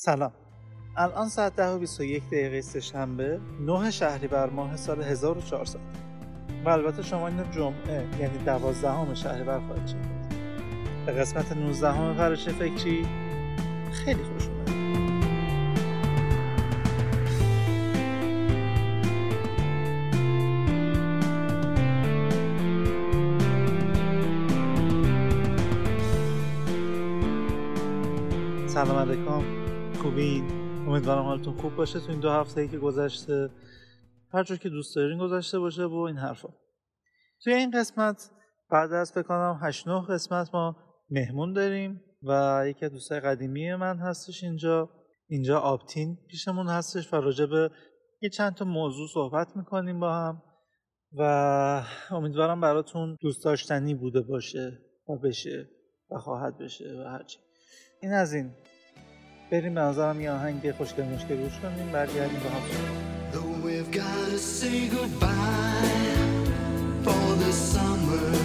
سلام. الان ساعت ده و 21 دقیقه سهشنبه 9 شهریور ماه سال 1400 و البته شما اینو جمعه یعنی دوازدهم شهریور خواهید شد به قسمت 19 همه فرش فکری خیلی خوش اومد سلام علیکم. خوبین امیدوارم حالتون خوب باشه. تو این دو هفته ای که گذشته هر جور که دوست دارین گذشته باشه و این حرفا. توی این قسمت بعد از بکنم 8 9 قسمت ما مهمون داریم و یکی از دوستای قدیمی من هستش اینجا. اینجا آپتین پیشمون هستش و راجع به یه چند تا موضوع صحبت می‌کنیم با هم و امیدوارم براتون دوست داشتنی بوده باشه و بشه و خواهد بشه و هرچی. این از این. بریم به نظرم یه آهنگ خوشگل مشکل گوش کنیم برگردیم با هم Though we've say goodbye for the summer.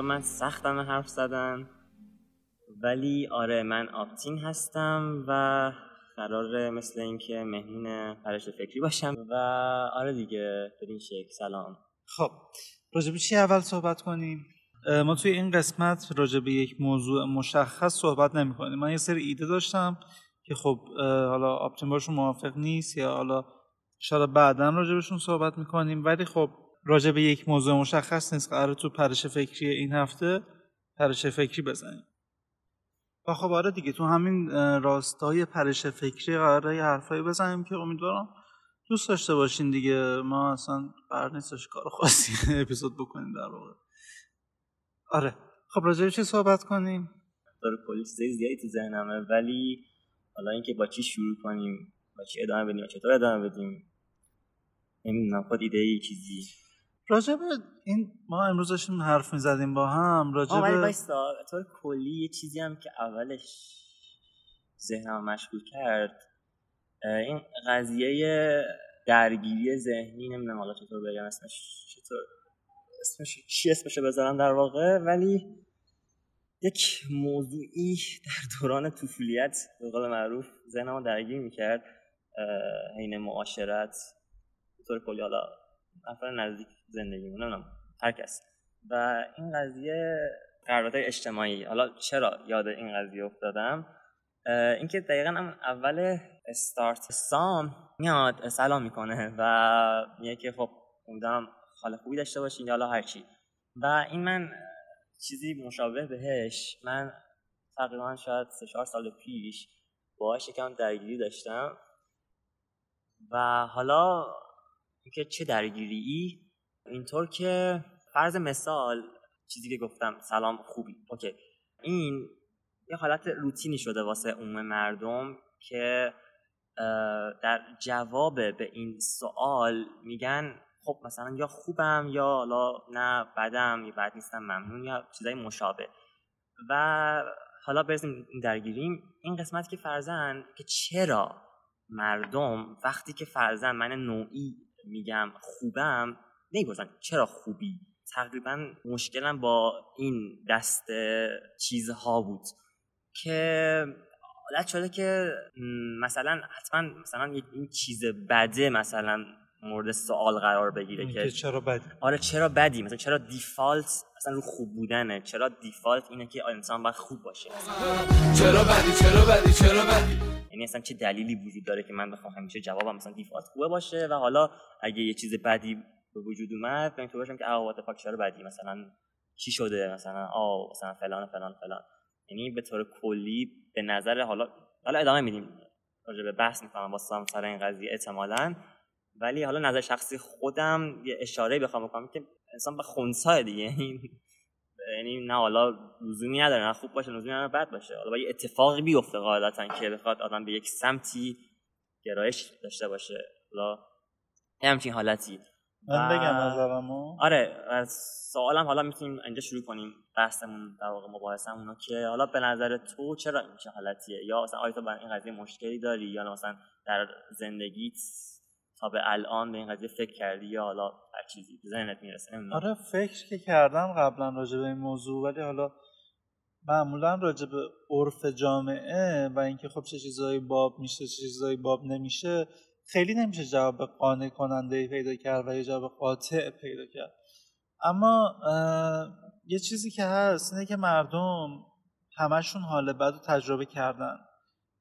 من سختم حرف زدن. ولی آره من آپتین هستم و قراره مثل اینکه مهمون پرش فکری باشم. و آره دیگه به این شکل سلام. خب راجع به چی اول صحبت کنیم؟ ما توی این قسمت راجع به یک موضوع مشخص صحبت نمی کنیم من یه سری ایده داشتم که خب حالا آپتین باشون موافق نیست یا حالا شاید بعدا راجع بهشون صحبت می‌کنیم. ولی خب راجع به یک موضوع مشخص نیست. قرار تو پرش فکری این هفته پرش فکری بزنیم. و خب آره دیگه تو همین راستای پرش فکری قراره حرفایی بزنیم که امیدوارم دوست داشته باشین دیگه. ما اصلا قرار نیستش کار خاصی اپیزود بکنیم در واقع. آره. خب راجع چی صحبت کنیم؟ داره کلی چیزای زیادی تو ذهنمه ولی حالا اینکه با چی شروع کنیم با چی ادامه بدیم و چطور ادامه بدیم؟ نمی‌دونم. خود ایده ای چیزی. راجع به این ما امروز داشتیم حرف می‌زدیم با هم راجع آه ولی طور کلی یه چیزی هم که اولش ذهنم مشغول کرد این قضیه درگیری ذهنی نمی‌دونم حالا چطور بگم اسمش چطور اسمش چی اسمشو بذارم در واقع ولی یک موضوعی در دوران طفولیت به قول معروف ذهنمو درگیر می‌کرد حین معاشرت به طور کلی حالا افراد نزدیک زندگی نمی‌دونم هر کس. و این قضیه قرارداد اجتماعی. حالا چرا یاد این قضیه افتادم؟ اینکه دقیقا هم اول استارت سام میاد سلام می‌کنه و میگه که خب امیدوارم حال خوبی داشته باشین یا حالا هرچی و این من چیزی مشابه بهش من تقریبا شاید سه چهار سال پیش باهاش یکم درگیری داشتم. و حالا اینکه چه درگیری اینطور که فرض مثال چیزی که گفتم سلام خوبی. اوکی. این یه حالت روتینی شده واسه عموم مردم که در جواب به این سوال میگن خب مثلا یا خوبم یا حالا نه بدم یا بد نیستم ممنون یا چیزای مشابه. و حالا برسیم درگیریم. این قسمت که فرزن که چرا مردم وقتی که فرزن من نوعی میگم خوبم نمی‌پرسن چرا خوبی؟ تقریبا مشکلم با این دست چیزها بود که عادت شده که مثلا حتما مثلا این چیز بده مثلا مورد سوال قرار بگیره که چرا بدی؟ آره چرا بدی؟ مثلا چرا دیفالت مثلا رو خوب بودنه؟ چرا دیفالت اینه که انسان باید خوب باشه؟ چرا بدی؟ چرا بدی؟ چرا بدی؟ یعنی اصلا چه دلیلی وجود داره که من بخوام همیشه جوابم مثلا دیفالت خوبه باشه و حالا اگه یه چیز بدی به وجود اومد به تو باشم که آه وات بدی؟ مثلا چی شده؟ مثلا آه مثلا فلان فلان فلان. یعنی به طور کلی به نظر حالا حالا ادامه میدیم. راجع به بحث می‌کنم واسه سر این قضیه احتمالاً. ولی حالا نظر شخصی خودم یه اشاره بخوام بکنم که انسان به خونسای دیگه. یعنی یعنی نه حالا لزومی نداره نه خوب باشه لزومی نداره بد باشه. حالا با یه اتفاقی بیفته قاعدتا که بخواد آدم به یک سمتی گرایش داشته باشه. حالا همچین حالتی. من بگم نظرمو. آره از سوالم حالا می‌تونیم اینجا شروع کنیم بحثمون در واقع مباحثمون که حالا به نظر تو چرا این چه حالتیه؟ یا مثلا آیا تو این قضیه مشکلی داری؟ یا مثلا در زندگیت تا به الان به این قضیه فکر کردی یا حالا هر چیزی به ذهنت می‌رسه؟ آره فکر که کردم قبلا راجع به این موضوع ولی حالا معمولا راجع به عرف جامعه و اینکه خب چه چیزایی باب میشه چه چیزایی باب نمیشه خیلی نمیشه جواب قانع کننده پیدا کرد و یه جواب قاطع پیدا کرد. اما یه چیزی که هست اینه که مردم همشون حال بد رو تجربه کردن.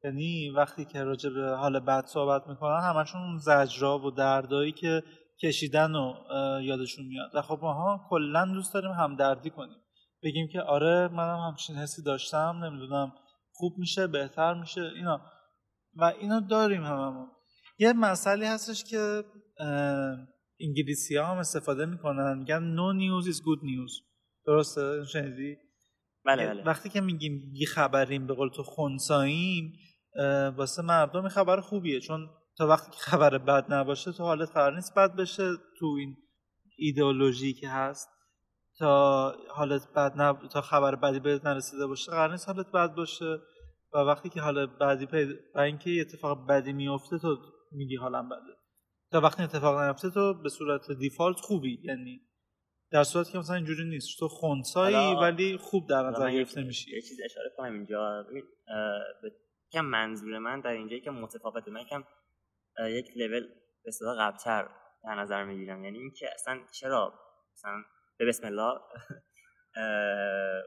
یعنی وقتی که راجع به حال بد صحبت می‌کنن همشون اون و دردایی که کشیدن و یادشون میاد. و خب ماها کلا دوست داریم همدردی کنیم. بگیم که آره منم همچین حسی داشتم نمی‌دونم خوب میشه بهتر میشه اینا. و اینا داریم هممون. یه مسئله هستش که انگلیسی ها هم استفاده می‌کنن. میگن no news is good news. درسته؟ شنیدی؟ بله بله. وقتی که میگیم بی خبریم به قول تو خونساییم واسه مردم خبر خوبیه. چون تا وقتی که خبر بد نباشه تو حالت قرار نیست بد بشه تو این ایدئولوژی که هست. تا حالت بد نب... تا خبر بدی بهت نرسیده باشه قرار نیست حالت بد باشه. و وقتی که حالت بدی پیدا و اینکه اتفاق بدی میفته تو میگی حالم بده تا وقتی اتفاق نیفته تو به صورت دیفالت خوبی یعنی در صورتی که مثلا اینجوری نیست. تو خونسایی ولی خوب در نظر گرفته میشی. یه چیز اشاره کنم اینجا. کم منظور من در اینجایی که متفاوت من کم یک لول به صدا قبلتر در نظر می‌گیرم. یعنی اینکه اصلا چرا مثلا به بسم الله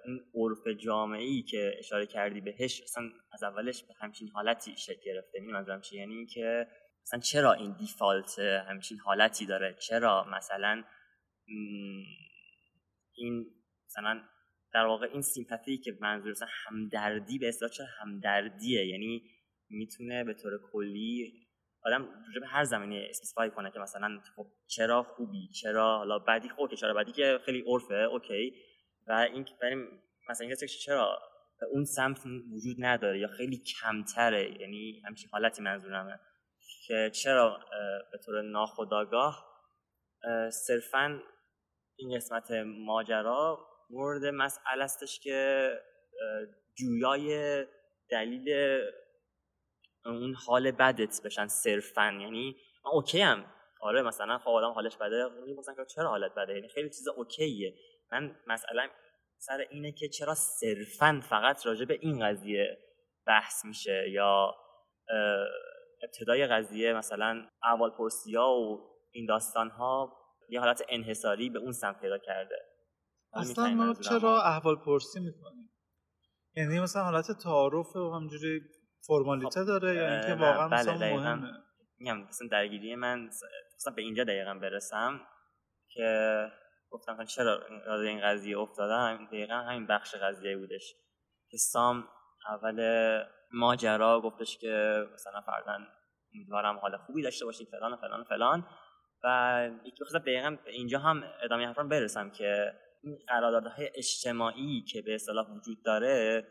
اون عرف جامعه ای که اشاره کردی بهش اصلا از اولش به همچین حالتی شکل گرفته. می منظورم چیه؟ یعنی اینکه مثلا چرا این دیفالت همچین حالتی داره؟ چرا مثلا این مثلا در واقع این sympathy که منظور همدردی به اصطلاح چه همدردیه؟ یعنی می‌تونه به طور کلی آدم به هر زمینه specify کنه که مثلا خب چرا خوبی چرا حالا بعدی خب چرا بعدی که خیلی عرفه okay. و این بریم مثلا این چرا اون سمت وجود نداره یا خیلی کمتره؟ یعنی همچین حالتی منظورمه. که چرا به طور ناخودآگاه صرفا این قسمت ماجرا مورد مسئله استش که جویای دلیل اون حال بدت بشن صرفا. یعنی من اوکی هم آره مثلا خب آدم حالش بده. مثلا که چرا حالت بده؟ یعنی خیلی چیز اوکیه. من مسئله سر اینه که چرا صرفا فقط راجع به این قضیه بحث میشه یا ابتدای قضیه مثلا اول پرسی ها و این داستان ها یه حالت انحصاری به اون سمت پیدا کرده. اصلا ما چرا احوال پرسی می‌کنیم؟ یعنی مثلا حالت تعارف و همجوری فرمالیته خب، داره یا اینکه واقعا بله مثلا مهمه؟ میگم مثلا درگیری من مثلا به اینجا دقیقا برسم که گفتم چرا این قضیه افتادم؟ دقیقا همین بخش قضیه بودش که سام اول ماجرا گفتش که مثلا فردن امیدوارم حال خوبی داشته باشید فلان و فلان و فلان. و یکی دقیقا اینجا هم ادامه حرفم برسم که این قراردادهای اجتماعی که به اصطلاح وجود داره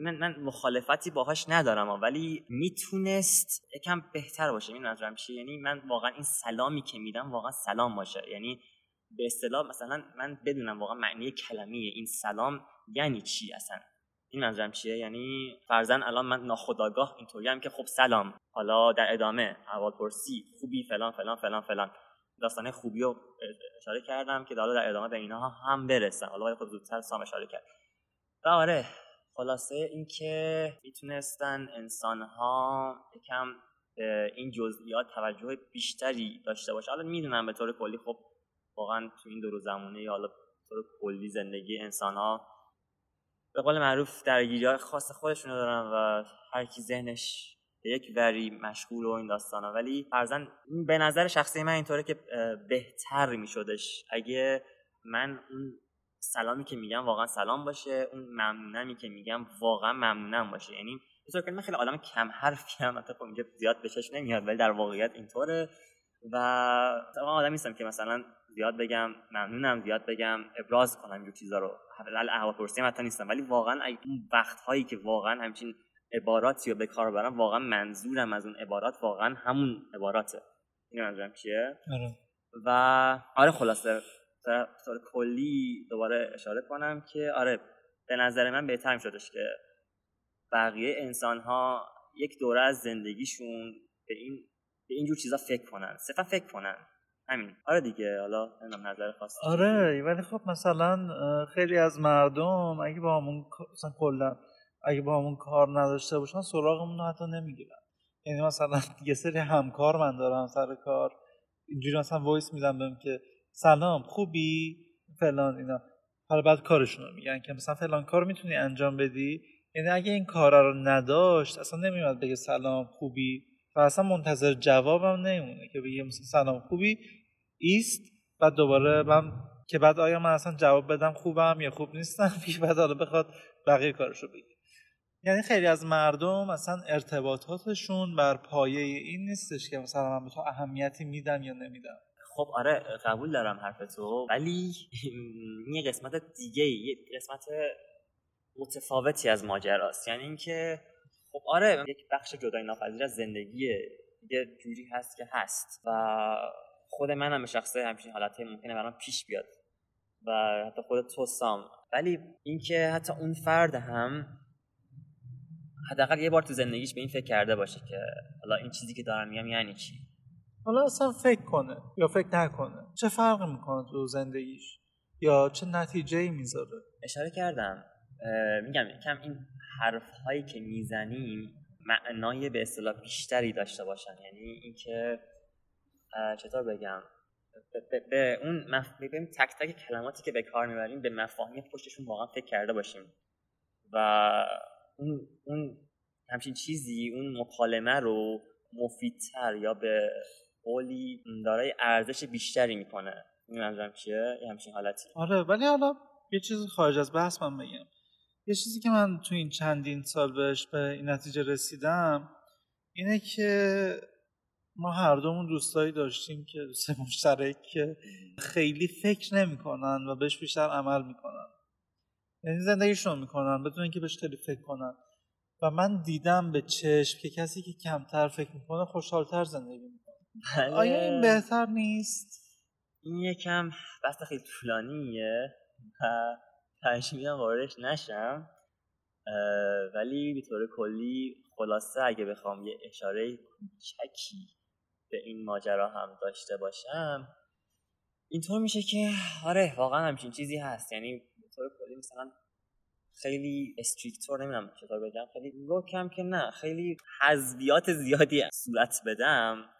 من, من مخالفتی باهاش ندارم ولی می‌تونست یکم بهتر باشه. این نظرم چیه؟ یعنی من واقعا این سلامی که میدم واقعا سلام باشه. یعنی به اصطلاح مثلا من بدونم واقعا معنی کلمه این سلام یعنی چی اصلا؟ این منظورم چیه؟ یعنی فرزن الان من ناخداگاه اینطوری هم که خب سلام حالا در ادامه اول پرسی خوبی فلان فلان فلان فلان. داستانه خوبی رو اشاره کردم که حالا در ادامه به اینها هم برسم. حالا خب زودتر سام اشاره کرد. و آره خلاصه اینکه می‌تونستن انسان ها یکم این جزئیات توجه بیشتری داشته باشه. حالا می‌دونم به طور کلی خب واقعا تو این دور زمونه یا حالا طور کلی زندگی انسان ها به قول معروف درگیری های خاص خودشونو دارن و هر کی ذهنش یک وری مشغول و این داستانا. ولی فرزن به نظر شخصی من اینطوره که بهتر میشدش. اگه من اون سلامی که میگم واقعا سلام باشه اون ممنونمی که میگم واقعا ممنونم باشه. یعنی بطور که من خیلی آدم کم حرفی هم حتی خب اینجا زیاد بهش نمیاد ولی در واقعیت اینطوره. و آدم نیستم که مثلا زیاد بگم ممنونم زیاد بگم. ابراز کنم این چیزا رو. حداقل احوالپرسی حتی نیستم ولی واقعا اون وقت هایی که واقعا همچین عباراتی رو به کار برم واقعا منظورم از اون عبارات واقعا همون عباراته. این منظورم چیه؟ آره. و آره خلاصه طور کلی دوباره اشاره کنم که آره به نظر من بهتر می شدش که بقیه انسان ها یک دوره از زندگیشون به این به اینجور چیزا فکر کنن. صرفا فکر کنن. همین. آره دیگه حالا نمی‌دونم نظر خاص آره ولی خب مثلا خیلی از مردم اگه با همون مثلا کلا اگه با همون کار نداشته باشن سراغمون رو حتی نمی‌گیرن. یعنی مثلا یه سری همکار من دارم سر کار اینجوری مثلا وایس میدم بهم که سلام خوبی؟ فلان اینا. حالا بعد کارشون رو میگن که مثلا فلان کار می‌تونی انجام بدی؟ یعنی اگه این کار رو نداشت اصلا نمیاد بگه سلام خوبی. و اصلا منتظر جوابم نمیمونه که بگه مثلا سلام خوبی ایست؟ بعد دوباره من که بعد آیا من اصلا جواب بدم خوبم یا خوب نیستم؟ بعد حالا بخواد بقیه کارشو بگه. یعنی خیلی از مردم اصلا ارتباطاتشون بر پایه این نیستش که مثلا من به تو اهمیتی میدم یا نمیدم. خب آره قبول دارم حرف تو ولی یه قسمت دیگه یه قسمت متفاوتی از ماجراست. یعنی اینکه خب آره یک بخش جدای ناپذیر از زندگیه یه جوری هست که هست و خود منم به شخصه همچین حالت ممکنه برام پیش بیاد و حتی خود تو سام. ولی اینکه حتی اون فرد هم حداقل یه بار تو زندگیش به این فکر کرده باشه که حالا این چیزی که دارم میگم یعنی چی؟ حالا اصلا فکر کنه یا فکر نکنه. چه فرق می‌کنه تو زندگیش؟ یا چه نتیجه ای می‌ذاره؟ اشاره کردم. میگم کم این حرف هایی که می‌زنیم معنای به اصطلاح بیشتری داشته باشن. یعنی اینکه چطور بگم؟ به, اون مف... تک تک کلماتی که به کار می‌بریم به مفاهیم پشتشون واقعا فکر کرده باشیم. و اون, اون همچین چیزی اون مکالمه رو مفیدتر یا به قولی دارای ارزش بیشتری می‌کنه. این منظورم چیه؟ یه همچین حالتی. آره ولی حالا یه چیز خارج از بحث من بگم. یه چیزی که من تو این چندین سال بهش به این نتیجه رسیدم اینه که ما هر دومون دوستایی داشتیم که دوست مشترک که خیلی فکر نمی‌کنن و بهش بیشتر عمل می‌کنن. یعنی زندگیشون می‌کنن بدون اینکه بهش خیلی فکر کنن. و من دیدم به چشم که کسی که کمتر فکر می‌کنه خوشحالتر زندگی می‌کنه. بله. آیا این بهتر نیست؟ این یکم بحث خیلی طولانیه و میدم واردش نشم ولی به طور کلی خلاصه اگه بخوام یه اشاره کوچکی به این ماجرا هم داشته باشم اینطور میشه که آره واقعا همچین چیزی هست. یعنی به طور کلی مثلا خیلی استریکتور نمی‌دونم چطور بگم خیلی کم که نه خیلی حذویات زیادی صورت بدم.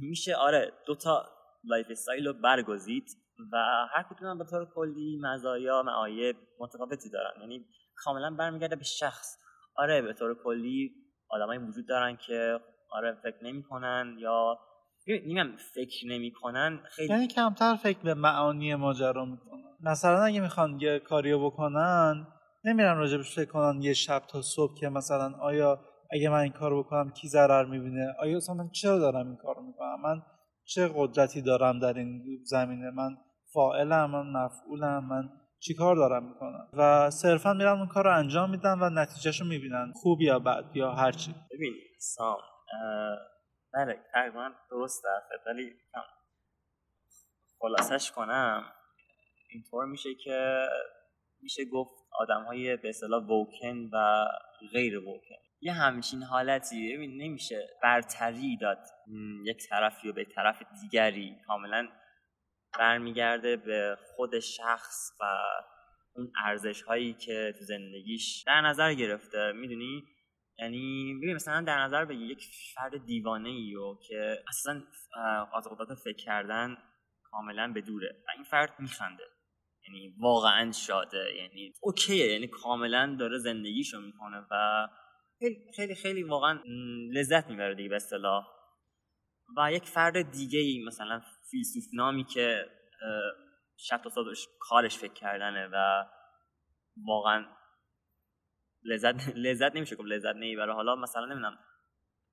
میشه آره دوتا lifestyle رو برگزید. و هر کدوم به طور کلی مزایا معایب متفاوتی دارن. یعنی کاملا برمیگرده به شخص. آره به طور کلی آدمایی وجود دارن که آره فکر نمی‌کنن یا نمیگم فکر نمی‌کنن خیلی یعنی کمتر فکر به معانی ماجرا می‌کنن. مثلا اگه می‌خوان یه کاریو بکنن نمیرن راجبش فکر کنن یه شب تا صبح که مثلا آیا اگه من این کارو بکنم کی ضرر می‌بینه؟ آیا اصلا من چرا دارم این کارو می‌کنم؟ من چه قدرتی دارم در این زمینه؟ من فاعلم من مفعولم من چی کار دارم می‌کنم؟ و صرفا میرن اون کار رو انجام میدن و نتیجهش رو می‌بینن خوب یا بد یا هر چی. ببین سام بله تقریبا درست حرفت ولی خلاصش کنم. اینطور میشه که میشه گفت آدم های به اصطلاح ووکن و غیر ووکن یه همچین حالتی ببین نمیشه برتری داد. یک طرفی و به طرف دیگری کاملا برمیگرده به خود شخص و اون ارزش هایی که تو زندگیش در نظر گرفته. می‌دونی؟ یعنی ببین مثلا در نظر بگی یک فرد دیوانه ای و که اصلا از قدرت فکر کردن کاملا به دوره و این فرد میخنده. یعنی واقعا شاده. یعنی اوکیه. یعنی کاملا داره زندگیشو می‌کنه و خیلی خیلی خیلی واقعا لذت می‌بره دیگه به اصطلاح. و یک فرد دیگه ای مثلا فیلسوف نامی که شب تا کارش فکر کردنه و واقعا لذت لذت نمیشه گفت لذت نمی‌بره. حالا مثلا نمی‌دونم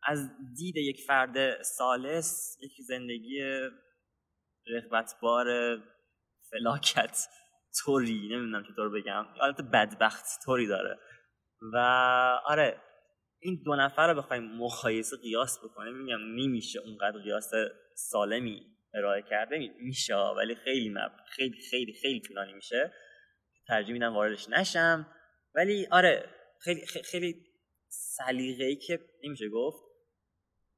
از دید یک فرد سالس یک زندگی رغبتبار فلاکت طوری نمی‌دونم چطور بگم حالت بدبخت طوری داره. و آره این دو نفر رو بخوایم مقایسه قیاس بکنیم میگم نمیشه اونقدر قیاس سالمی ارائه کرده. می- میشه ولی خیلی مب... خیلی خیلی خیلی طولانی میشه. ترجیح میدم واردش نشم. ولی آره خیلی خیلی, خیلی سلیقه‌ای که نمیشه گفت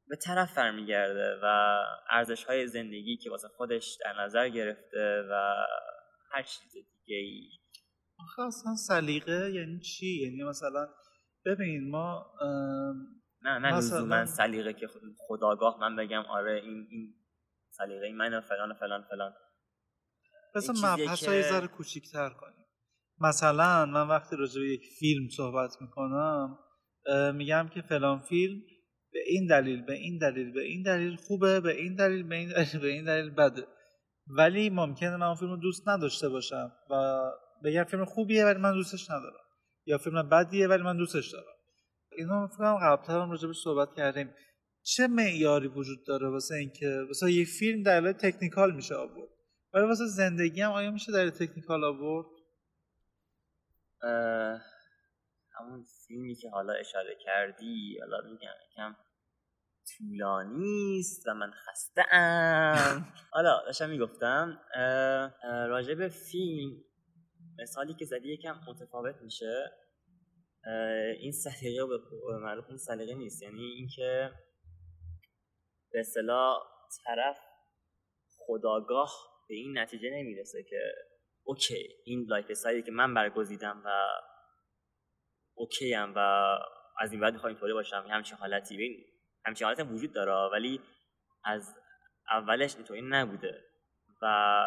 به طرف برمیگرده و ارزش های زندگی که واسه خودش در نظر گرفته و هر چیز دیگه ای آخه اصلا سلیقه یعنی چی؟ یعنی مثلا ببین ما نه نه مثلا- لزوما سلیقه که خداگاه من بگم آره این این سلیقه منه و فلان فلان. فلان چیزیه مبحث های ذره کوچیکتر کنیم. مثلا من وقتی راجع به یک فیلم صحبت می‌کنم میگم که فلان فیلم به این دلیل به این دلیل به این دلیل خوبه به این دلیل به این دلیل به این دلیل بده. ولی ممکنه من اون فیلم رو دوست نداشته باشم و بگم فیلم خوبیه ولی من دوستش ندارم. یا فیلم بدیه ولی من دوستش دارم. اینو فکر کنم قبلتر هم راجبش صحبت کردیم. چه معیاری وجود داره واسه اینکه واسه یک فیلم دلیل تکنیکال میشه آورد؟ ولی واسه زندگی هم آیا میشه دلیل تکنیکال آورد؟ همون فیلمی که حالا اشاره کردی حالا میگم یکم طولانی است و من خسته ام حالا داشتم می‌گفتم راجع به فیلم مثالی که زدی یکم متفاوت میشه. این سلیقه به اون سلیقه نیست. یعنی اینکه به اصطلاح طرف خودآگاه به این نتیجه نمی‌رسه که okay این lifestyle ی که من برگزیدم و okay ام و از این بعد می‌خوام اینطوری باشم همچین حالتی. ببین همچین حالتی هم وجود داره ولی از اولش اینطوری نبوده. و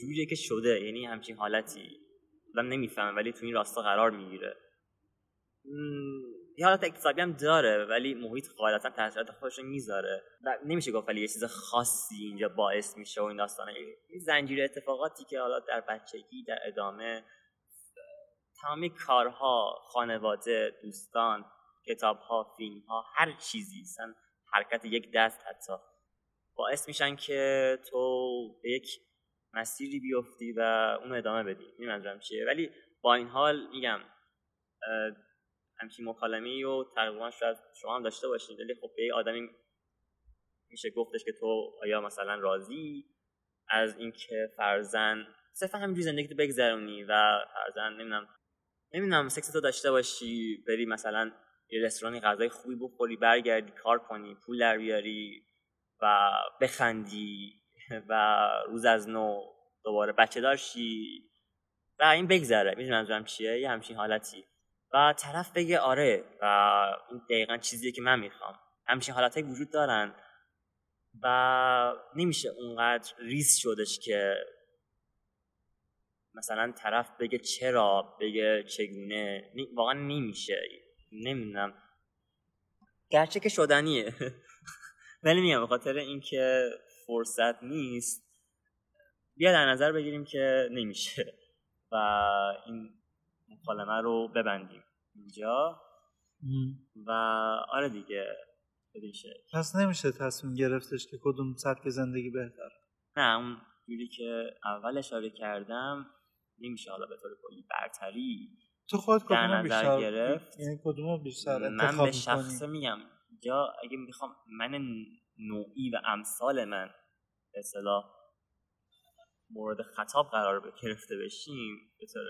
جوریه که شده یعنی همچین حالتی. آدم نمی‌فهمه ولی تو این راستا قرار می‌گیره. یه حالت اکتسابی هم داره ولی محیط غالبا تاثیرات خودش می‌ذاره. و نمیشه گفت ولی یه چیز خاصی اینجا باعث میشه و این داستانه. این زنجیره اتفاقاتی که حالا در بچگی در ادامه تمامی کارها خانواده دوستان کتابها فیلمها هر چیزی مثلا حرکت یک دست حتی. باعث میشن که تو به یک مسیری بیفتی و اون ادامه بدی. این منظورم چیه ولی با این حال میگم همچین مکالمه و تقریبا شاید شما هم داشته باشید ولی خب به آدمی میشه گفتش که تو آیا مثلا راضی از اینکه فرزن صرفا همینجوری زندگی تو بگذرونی و فرزن نمی‌دونم نمی‌دونم سکس تو داشته باشی بری مثلا یه رستورانی غذای خوبی بخوری برگردی کار کنی پول در بیاری و بخندی. و روز از نو دوباره بچه دار شی و این بگذره. می‌دونی منظورم چیه؟ یه همچین حالتی. و طرف بگه آره و این دقیقا چیزیه که من می‌خوام. همچین حالتهایی وجود دارن و نمیشه اونقدر ریس شدش که مثلا طرف بگه چرا بگه چگونه. واقعا نمیشه. نمی‌دونم. گرچه که شدنیه. ولی میگم به خاطر اینکه فرصت نیست. بیا در نظر بگیریم که نمیشه و این مکالمه رو ببندیم. اینجا. و آره دیگه بشه پس نمیشه تصمیم گرفتش که کدوم سبک زندگی بهتر. نه اون جوری که اول اشاره کردم نمیشه حالا به طور کلی برتری تو خود در کدوم نظر بیشتر گرفت. یعنی کدوم بیشتر من به شخصه؟ میگم یا اگه می‌خوام من نوعی و امثال من اصطلاح مورد خطاب قرار گرفته بشیم به طور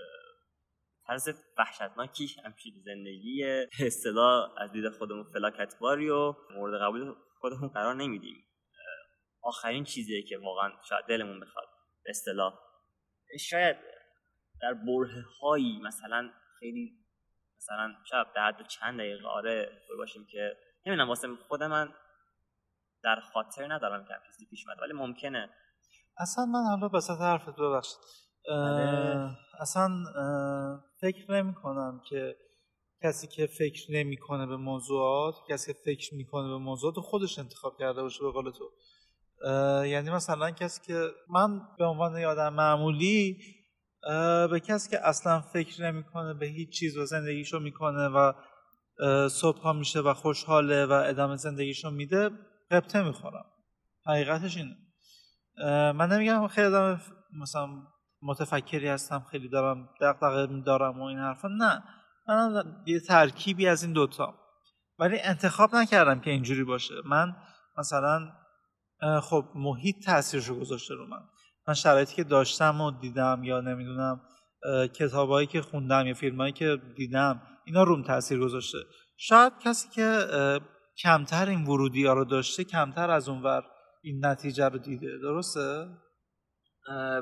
طرز وحشتناکی همچین زندگی اصطلاح از دید خودمون فلاکتباری و مورد قبول خودمون قرار نمیدیم. آخرین چیزیه که واقعا شاید دلمون بخواد. اصطلاح شاید در بره هایی مثلا خیلی مثلا شاید در حد چند دقیقه آره باشیم که نمی‌دونم واسه خود من در خاطر ندارم که چیزی پیش اومده ولی ممکنه اصلا من حالا وسط حرفت ببخشید. اصلا فکر نمی کنم که کسی که فکر نمی‌کنه به موضوعات کسی که فکر می‌کنه به موضوعات خودش انتخاب کرده باشه به قول تو یعنی مثلا کسی که من به عنوان یه آدم معمولی به کسی که اصلا فکر نمی‌کنه به هیچ چیز و زندگیشو می‌کنه و صبح ها میشه و خوشحاله و ادامه زندگیشو میده قبطه می‌خورم. حقیقتش اینه. من نمیگم خیلی آدم مثلا متفکری هستم خیلی دارم دغدغه دارم و این حرفا. نه. من یه ترکیبی از این دوتا. ولی انتخاب نکردم که اینجوری باشه. من مثلا خب محیط تاثیرشو گذاشته رو من. من شرایطی که داشتم و دیدم یا نمی‌دونم کتابایی که خوندم یا فیلمایی که دیدم اینا روم تاثیر گذاشته. شاید کسی که کمتر این ورودی ها رو داشته کمتر از اونور این نتیجه رو دیده. درسته؟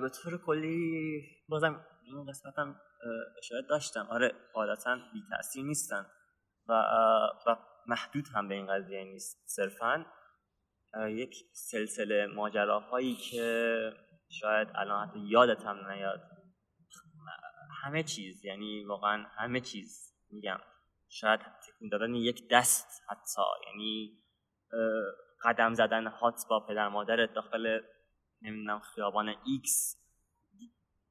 به طور کلی بازم این قسمت هم اشاره داشتم. آره عادتا بی تاثیر نیستن و, و محدود هم به این قضیه نیست. صرفا یک سلسله ماجراهایی که شاید الان حتی یادت هم نیاد. همه چیز یعنی واقعا همه چیز میگم. شاید تکون دادن یک دست حتی. یعنی قدم زدن هات با پدر مادرت داخل نمی‌دونم خیابان X.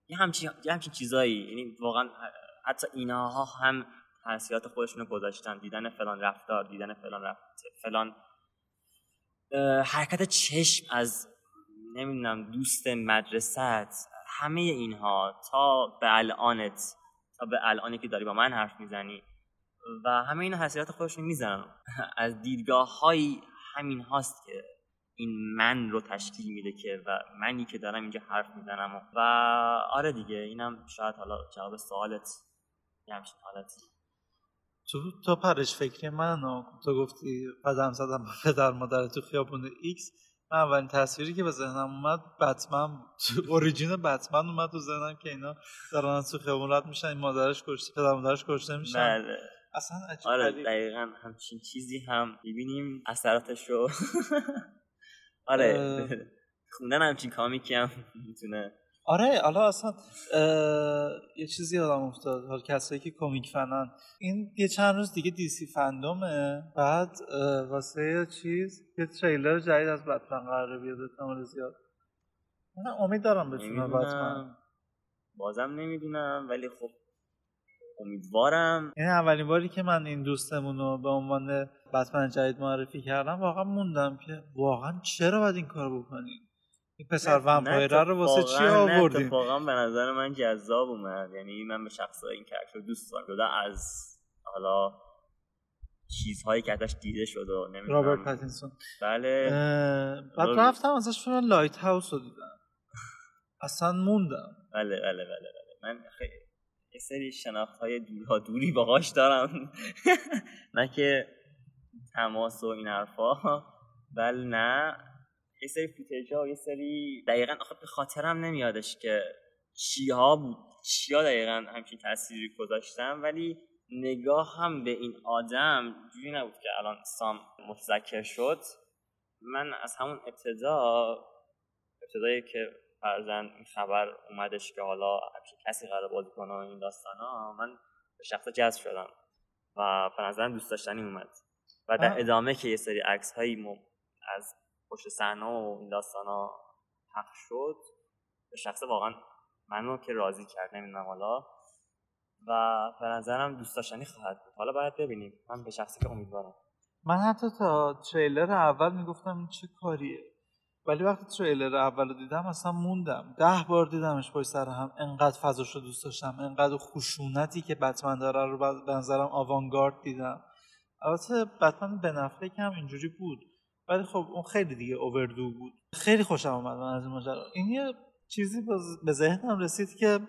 یه همچین, یه همچین چیزایی. یعنی واقعا حتی اینها هم تاثیرات خودشونو گذاشتن. دیدن فلان رفتار دیدن فلان رفتار فلان حرکت چشم از نمی‌دونم دوست مدرسه‌ات همه اینها تا به الانت تا به الانی که داری با من حرف می‌زنی. و همه این تاثیرات خودشون می‌ذارن. از دیدگاه های همین هاست که این من رو تشکیل میده که و منی که دارم اینجا حرف می‌زنم و, و آره دیگه اینم شاید حالا جواب سوالت یه همچین حالتی. تو تا پرش فکری من و تو گفتی قدم زدم با پدر مادر تو خیابون X. من اولین تصویری که به ذهنم اومد بتمن. تو origin بتمن اومد تو ذهنم که اینا دارن تو خیابون رد میشن این مادرش کشته پدر مادرش کشته میشن. بله. اصلا عجیب آره. دقیقا همچین چیزی هم ببینیم اثراتش رو آره. خوندن همچین کامیکی هم می‌تونه. آره حالا اصلا یه چیزی یادم افتاد. حالا کسایی که کمیک فنن. این یه چند روز دیگه دیسی فندومه. بعد واسه چیز یه تریلر جدید از بتمن قراره بیاد احتمال زیاد. من امید دارم بتونم بتمن. بازم نمی‌دونم ولی خب امیدوارم. این اولین باری که من این دوستمون رو به عنوان بتمن جدید معرفی کردم واقعا موندم که واقعا چرا باید این کار بکنیم؟ این پسر ومپایره رو واسه چی آوردیم؟ اتفاقاً به نظر من جذاب اومد. یعنی من به شخص این کرکتر دوست دارم جدا از حالا چیزهایی که ازش دیده شد و نمی‌دونم. رابرت پاتینسون. بله. بعد. رفتم ازش فیلم Lighthouse رو دیدم. اصلا موندم. بله بله بله بله. من خیلی یه سری شناخت های دورادوری باهاش دارم. نه که تماس و این حرفا. بله نه. یه سری footage ها و یه سری دقیقا آخه به خاطرم نمیادش که چیها بود. چیا دقیقا همچین تأثیری گذاشتم ولی نگاه هم به این آدم جوری نبود که الان سام متذکر شد. من از همون ابتدا ابتدایی که فرزن این خبر اومدش که حالا همچین کسی قرار بازی کنه و این داستان ها من به شخص جذب شدم و به نظرم دوست داشتنی اومد. و در. ادامه که یه سری عکس هایی. از پشت صحنه و این داستان ها پخش شد به شخص واقعا منو که راضی کرد نمی‌دونم حالا. و به نظرم دوست داشتنی خواهد بود. حالا باید ببینیم. من به شخصی که امیدوارم. من حتی تا تریلر اول می‌گفتم این چه کاریه. ولی وقتی تریلر اول رو دیدم اصلا موندم. ده بار دیدمش پشت سر هم. انقدر فضاش رو دوست داشتم. انقدر خشونتی که بتمن داره رو به نظرم آوانگارد دیدم. البته بتمن به هم اینجوری بود. ولی خب اون خیلی دیگه اووردو بود. خیلی خوشم اومد من از این ماجرا. این یه چیزی به ذهنم رسید که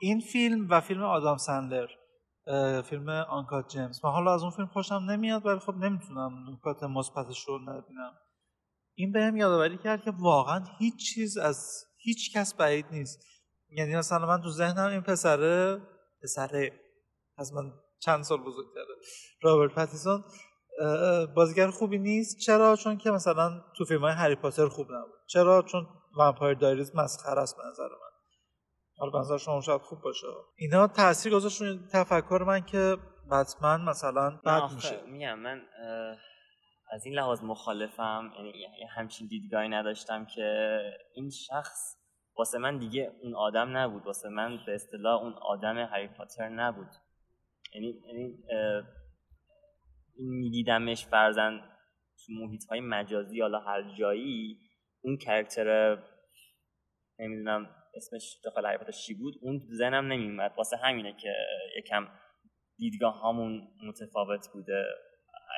این فیلم و فیلم آدام سندلر اه، فیلم Uncut Gems. من حالا از اون فیلم خوشم نمیاد ولی خب نمی‌تونم نکات مثبتش رو نبینم. این بهم یادآوری کرد که واقعا هیچ چیز از هیچ کس بعید نیست. یعنی مثلا من تو ذهنم این پسره پسره از من چند سال بزرگتره رابرت پاتیسون اه، بازیگر خوبی نیست. چرا؟ چون که مثلا تو فیلم های هری پاتر خوب نبود. چرا؟ چون Vampire Diaries مسخره است به نظر من. حالا به نظر شما شاید خوب باشه. اینا تاثیر گذاشت تفکر من که بتمن مثلا بد میشه. میگم من اه، از این لحاظ مخالفم یعنی همچین دیدگاهی نداشتم که این شخص واسه من دیگه اون آدم نبود واسه من به اصطلاح اون آدم هری پاتر نبود. یعنی یعنی میدیدمش فرزن تو محیط های مجازی حالا هر جایی اون character نمی‌دونم اسمش داخل هری پاتر چی بود اون ذهنم نمیومد واسه همینه که یکم دیدگاه هامون متفاوت بوده.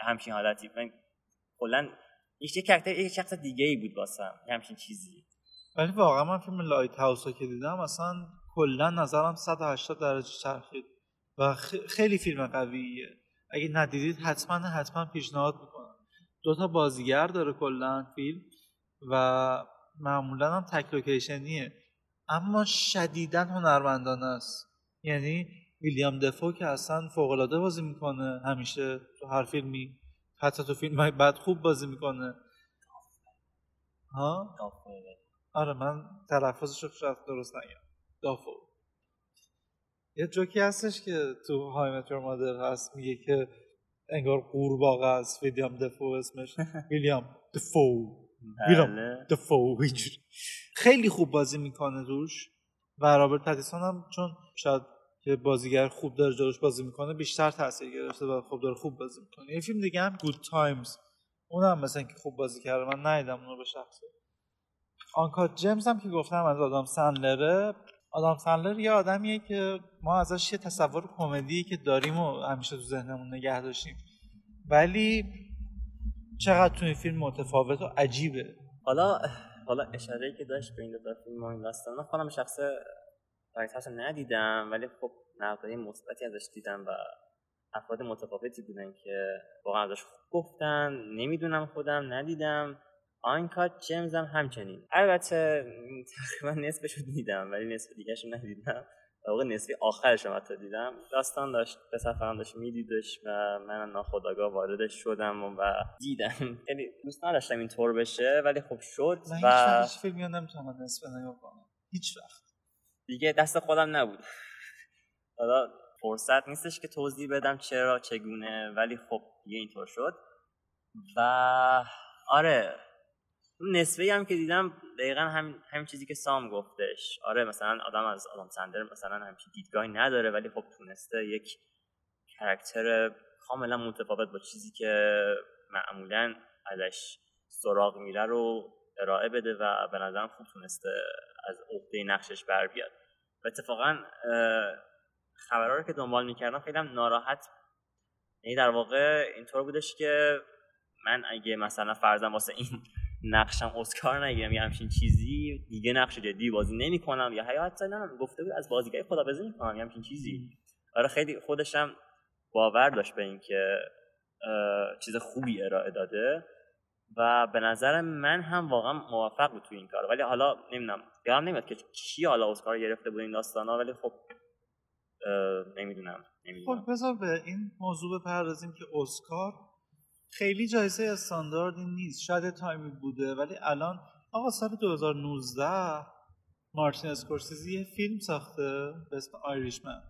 همچین حالتی. من کلا یک character یک شخص دیگه ای بود واسم همچین چیزی. ولی واقعا من فیلم Lighthouse رو که دیدم اصلا کلا نظرم 180 درجه چرخید و خیلی فیلم قویه. اگه ندیدید حتما حتما پیشنهاد می‌کنم. دو تا بازیگر داره کلا فیلم و معمولا هم تک لوکیشنیه. اما شدیدا هنرمندانه است. یعنی ویلیام دفو که اصلا فوق العاده بازی می‌کنه همیشه تو هر فیلمی. حتی تو فیلم های بد خوب بازی می‌کنه. ها؟ آره من تلفظش رو شاید درست نگم. دافو یه جوکی هستش که تو های متر مادر هست میگه که انگار قورباغه است ویلیام دفو اسمش. ویلیام دفو. ویلیام بله. دفو خیلی خوب بازی می‌کنه روش. و رابرت پتیسون هم چون شاید که بازیگر خوب داره جلوش بازی می‌کنه بیشتر تاثیر گرفته و خوب داره خوب بازی می‌کنه. یه فیلم دیگه هم Good Times اونم مثلا که خوب بازی کرده من ندیدم اونو به شخصه Uncut Gems هم که گفتم از آدام سندلره آدام سندلر یه آدمیه که ما ازش یه تصور کمدی که داریم و همیشه تو ذهنمون نگه داشتیم. ولی چقدر تو این فیلم متفاوت و عجیبه. حالا حالا اشاره که داشت به این دو فیلم و این داستان خودم شخص رایت ندیدم ولی خب نقدای مثبتی ازش دیدم و افراد متفاوتی بودن که واقعا ازش خوب گفتن. نمی‌دونم خودم ندیدم. آنکات جیمز هم همچنین. البته تقریبا نصفش رو دیدم ولی نصف دیگهش رو ندیدم واقع نصف آخرش رو حتی دیدم. داستان داشت پسر فرم داشت میدیدش و من ناخداگاه واردش شدم و دیدم. یعنی دوست نداشتم این طور بشه ولی خب شد من و هیچ نصف نگاه کنم. هیچ وقت دیگه دست خودم نبود. حالا فرصت نیستش که توضیح بدم چرا چگونه ولی خب دیگه اینطور شد. و آره نصفه هم که دیدم دقیقا هم همین چیزی که سام گفتش. آره مثلا آدم از آدم سندر مثلا همچین دیدگاهی نداره ولی خب تونسته یک کرکتر کاملا متفاوت با چیزی که معمولا ازش سراغ میره رو ارائه بده و به نظرم خوب تونسته از عهده نقشش بر بیاد. و اتفاقا خبرها رو که دنبال می‌کردم خیلی هم ناراحت یعنی در واقع اینطور بودش که من اگه مثلا فرضاً واسه این نقشم اسکار نگیرم یا همچین چیزی دیگه نقش جدی بازی نمی‌کنم یا حتی نه گفته بود از بازیگر خدافظی می‌کنم یا همچین چیزی. آره خیلی خودشم باور داشت به اینکه چیز خوبی ارائه داده و به نظر من هم واقعا موفق بود تو این کار. ولی حالا نمی‌دونم یادم نمیاد که کی حالا اسکار گرفته بود این داستانا ولی خب نمی‌دونم نمی‌دونم. خب بذار به این موضوع بپردازیم که اسکار خیلی جایزه استانداردی نیست. شاید تایمی بوده ولی الان آقا سال 2019 مارتین اسکورسیزی یه فیلم ساخته به اسم آیریشمن.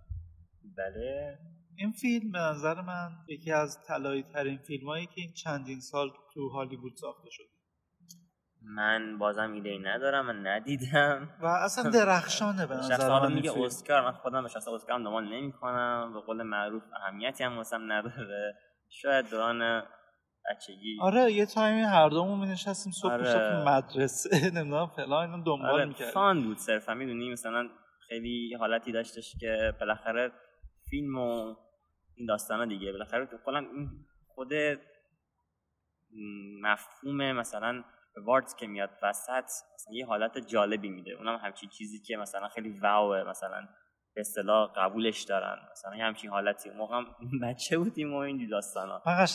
بله. این فیلم به نظر من یکی از طلایی ترین فیلم هایی که این چندین سال تو هالیوود ساخته شده. من بازم ایده ای ندارم من ندیدم. و اصلا درخشانه به نظر میگه. اسکار من خودم به شخص اسکار دنبال نمی کنم به قول معروف اهمیتی هم واسم نداره. شاید دوران بچگی. آره یه تایمی هر دومون می نشستیم صبح آره. مدرسه. نمی‌دونم فلان اینو دنبال آره می‌کردیم. فان بود صرفا. می‌دونی مثلا خیلی حالتی داشتش که بالاخره فیلم و این داستانا دیگه. بالاخره کلا این خود مفهوم مثلا واردز که میاد وسط مثلا یه حالت جالبی میده. اونم همچین چیزی که مثلا خیلی واوه مثلا به اصطلاح قبولش دارن. مثلا یه همچین حالتی. موقع هم بچه بودیم و این داستانا. من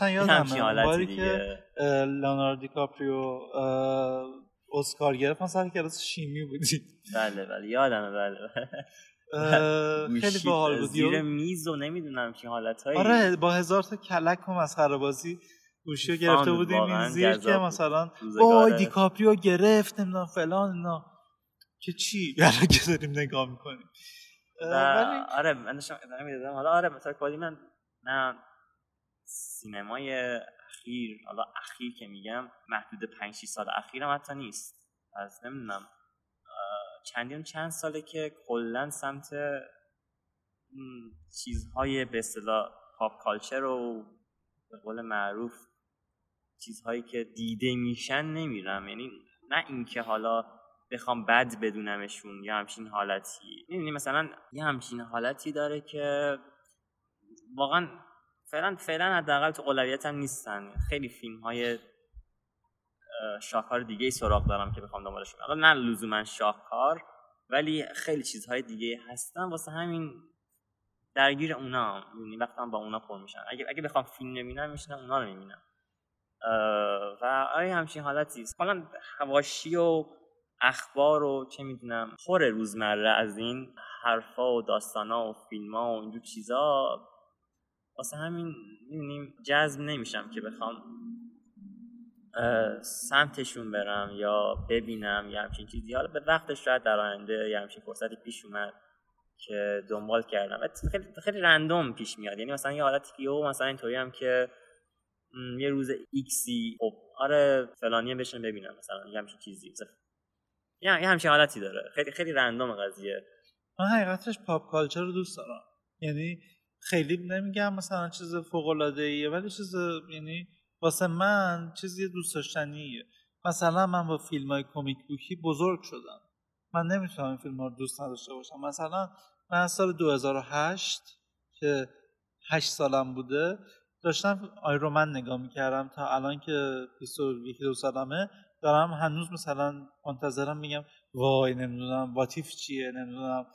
حالتی باری که دیگه اه، لئوناردو دیکاپریو اه، اسکار گرفت سر کلاس شیمی بودیم. بله بله. یادمه بله. اه، خیلی باحال بود. زیر میز و نمی‌دونم چی حالتهایی. آره با هزار تا کلک و مسخره بازی گوشی گرفته بود، بودیم این زیر که. مثلا وای دیکاپریو گرفت نمی‌دونم فلان اینا. که چی؟ الان که داریم نگاه می‌کنیم. ولی آره من داشتم ادامه می‌دادم. حالا آره مثلا کلی من نه سینمای اخیر حالا اخیر که میگم محدود 5 6 سال اخیرم حتی نیست. از نمی‌دونم چندین چند ساله که کلا سمت چیزهای به اصطلاح پاپ کالچر و به قول معروف چیزهایی که دیده میشن نمیرم. یعنی نه اینکه حالا بخوام بد بدونمشون یا همچین حالتی. می‌دونی مثلا یه همچین حالتی داره که واقعا فعلا فعلا حداقل تو اولویت هم نیستن. خیلی فیلم های شاهکار دیگه ای سراغ دارم که بخوام دنبالش کنم. نه لزوما شاهکار ولی خیلی چیزهای دیگه هستن. واسه همین درگیر اونا می‌دونی وقتا با اونا پر میشن. اگه اگه بخوام فیلم ببینم میشنم اونا رو می‌بینم. و آیا همچین حالتی است؟ کلا حواشی و اخبار و چه می‌دونم پر روزمره از این حرفا و داستانا و فیلما و اینجور چیزا واسه همین می‌دونیم جذب نمیشم که بخوام سمتشون برم یا ببینم یا همچین چیزی. حالا به وقتش شاید در آینده یا همچین فرصتی پیش اومد که دنبال کردم. خیلی خیلی رندوم پیش میاد. یعنی مثلا یه حالتی که مثلا اینطوری هم که یه روز ایکسی خب آره فلانیه بشن ببینم مثلا یه همچین چیزی یه همچین حالتی داره. خیلی خیلی رندوم قضیه. من حقیقتش پاپ کالچر رو دوست دارم. یعنی خیلی نمیگم مثلا چیز فوق العاده ایه ولی چیز یعنی واسه من چیزی دوست داشتنیه. مثلا من با فیلم های کمیک بوکی بزرگ شدم. من نمی‌تونم این فیلم ها رو دوست نداشته باشم. مثلا من سال 2008 که 8 سالم بوده داشتم آیرومن نگاه می‌کردم تا الان که 21 دو سالمه دارم هنوز مثلا منتظرم میگم وای نمی‌دونم واتیف چیه نمی‌دونم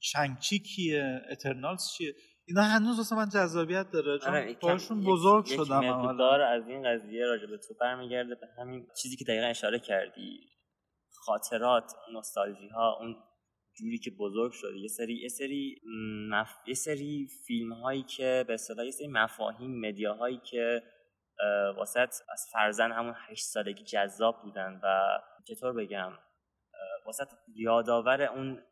شنگچی کیه اترنالز چیه اینا هنوز واسه من جذابیت داره چون آره، باشون بزرگ یک شدم. مقدار از این قضیه راجع به تو برمیگرده به همین چیزی که دقیقا اشاره کردی خاطرات نوستالژی ها اون جوری که بزرگ شده. یه سری یه سری مف... یه سری فیلم هایی که به اصطلاح یه سری مفاهیم مدیا هایی که واسط از فرزن همون هشت سالگی جذاب بودن و چطور بگم واسط یادآور اون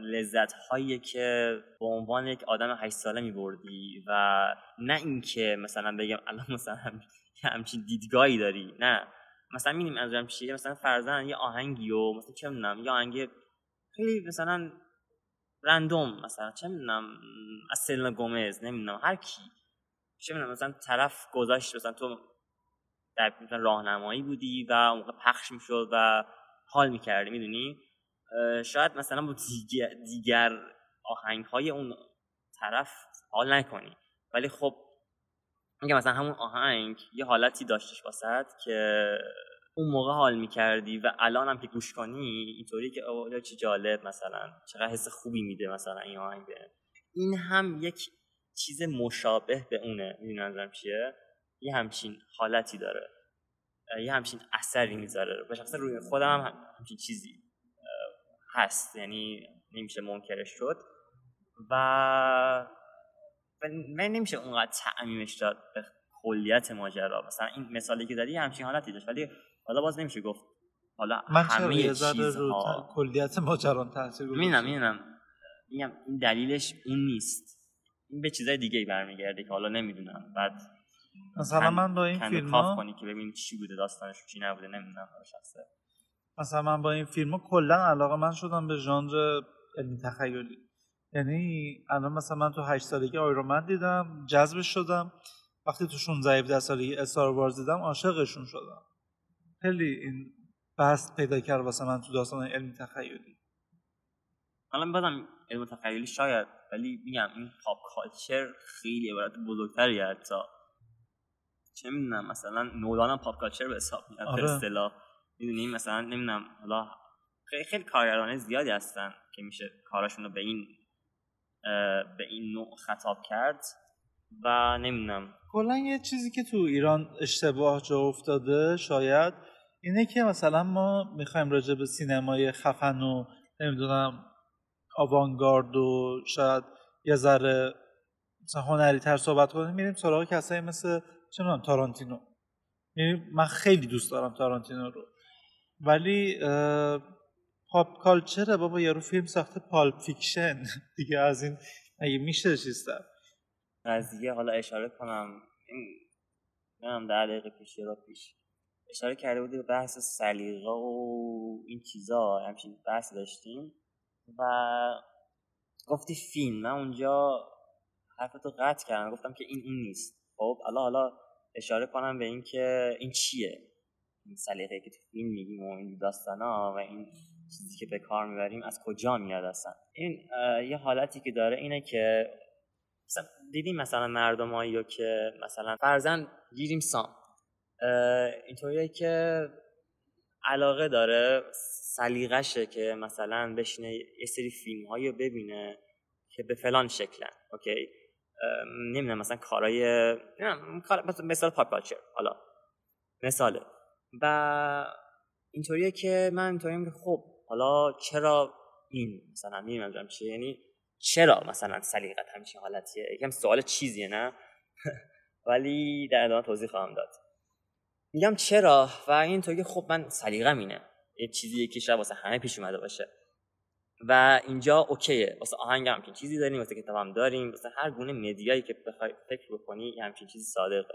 لذت هایی که به عنوان یک آدم هشت ساله می بردی و نه اینکه مثلا بگم الان مثلا همچین دیدگاهی داری نه. مثلا می‌دونیم از چیه مثلا فرزن یه آهنگی و مثلا چه می‌دونم یه آهنگ خیلی مثلا رندوم مثلا چه می‌دونم از سلنا گومز نمی‌دونم هر کی. چه می‌دونم مثلا طرف گذاشت مثلا تو در مثلا راهنمایی بودی و اون موقع پخش می‌شد و حال می‌کردی می‌دونی؟ شاید مثلا با دیگر, دیگر آهنگ های اون طرف حال نکنی. ولی خب میگم مثلا همون آهنگ یه حالتی داشتش واسط که اون موقع حال می‌کردی و الان هم که گوش کنی اینطوری که اوه چه جالب مثلا چقدر حس خوبی میده مثلا این آهنگ این هم یک چیز مشابه به اونه می‌دونی منظورم چیه؟ یه همچین حالتی داره. یه همچین اثری می‌ذاره. به شخص روی خودم هم همچین چیزی هست. یعنی نمیشه منکرش شد. و من نمیشه اونقدر تعمیمش داد به کلیت ماجرا. مثلا این مثالی که داری همچین حالتی داشت. ولی حالا باز نمیشه گفت. حالا من همه چیزها کلیت ماجرا تاثیر؟ می‌دونم می‌دونم میگم این دلیلش اون نیست. این به چیزای دیگه ای برمیگرده که حالا نمی‌دونم. بعد مثلا کن- من با این فیلم کاف کنی که ببین چی بوده داستانش چی نبوده نمی‌دونم شخصه. مثلا من با این فیلم کلا علاقه من شدم به ژانر علمی تخیلی. یعنی الان مثلا من تو هشت سالگی آیرومن دیدم جذبش شدم. وقتی تو 16 17 سالگی استار وارز دیدم عاشقشون شدم. خیلی این بحث پیدا کرد واسه من تو داستان علمی تخیلی. حالا بازم علم تخیلی شاید ولی میگم این پاپ کالچر خیلی عبارت بزرگتری حتی. چه می‌دونم مثلا نولان پاپ کالچر به حساب میاد آره. به اصطلاح. می‌دونی؟ مثلا نمی‌دونم حالا خیلی خیلی زیادی هستن که میشه کاراشون رو به این به این نوع خطاب کرد و نمی‌دونم. کلا یه چیزی که تو ایران اشتباه جا افتاده شاید اینه که مثلا ما می‌خوایم راجع به سینمای خفن و نمی‌دونم آوانگارد و شاید یه ذره مثلا هنری تر صحبت کنیم میریم سراغ کسایی مثل چه تارانتینو. یعنی من خیلی دوست دارم تارانتینو رو. ولی pop culture ه بابا یارو فیلم ساخته Pulp Fiction. دیگه از این مگه میشه چیزتر قضیه حالا اشاره کنم. این نمی‌دونم در دقیقه پیش یا پیش. اشاره کرده بودی به بحث سلیقه و این چیزا همچین بحث داشتیم و گفتی فیلم. من اونجا حرفتو قطع کردم گفتم که این این نیست. خب حالا حالا اشاره کنم به این که این چیه؟ این سلیقه که تو فیلم میگیم و این داستانا و این چیزی که به کار می‌بریم از کجا میاد اصلا؟ این یه حالتی که داره اینه که مثلا دیدیم مثلا مردمایی رو که مثلا فرزن گیریم سام. اینطوریه که علاقه داره سلیقشه که مثلا بشینه یه سری فیلم هایی رو ببینه که به فلان شکلن اوکی؟ نمی‌دونم مثلا کارهای نمی‌دونم کار مثلا مثال پاپ کالچر حالا مثاله. و اینطوریه که من اینطوریم که خب حالا چرا این مثلا نمی‌دونم چیه یعنی چرا مثلا سلیقت همچین حالتیه؟ یکم سوال چیزیه نه؟ ولی در ادامه توضیح خواهم داد. میگم چرا؟ و اینطوری که خب من سلیقم اینه. یه چیزیه که شاید واسه همه پیش اومده باشه. و اینجا اوکیه. واسه آهنگ هم همچین چیزی داریم واسه کتاب هم داریم واسه هر گونه مدیایی که بخوای فکر بکنی یه همچین چیزی صادقه.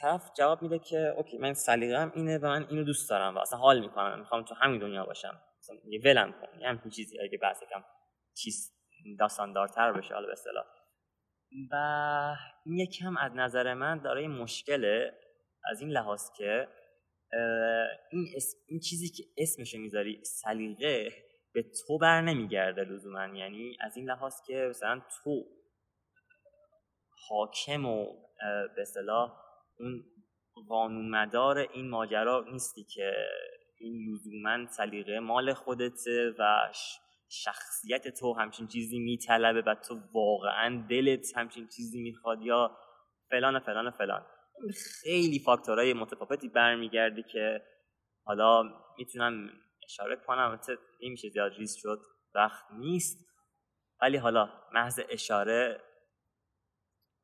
طرف جواب میده که اوکی من سلیقه‌ام اینه و من اینو دوست دارم و اصلا حال می‌کنم. می‌خوام تو همین دنیا باشم. مثلا یه ولم کن. یه همچین چیزی اگه بحث کم چیز داستاندارتر بشه حالا به اصطلاح. و این یکم از نظر من داره مشکله. از این لحاظ که این, این چیزی که اسمشو می‌ذاری سلیقه به تو بر نمیگرده لزوما. یعنی از این لحاظ که مثلا تو حاکم و به اصطلاح اون قانون مدار این ماجرا نیستی که این لزوما سلیقه مال خودته و شخصیت تو همچین چیزی میطلبه و تو واقعا دلت همچین چیزی می‌خواد یا فلان و فلان و فلان. خیلی فاکتورهای متفاوتی برمیگرده که حالا می‌تونم اشاره کنم. البته نمیشه زیاد ریز شد وقت نیست. ولی حالا محض اشاره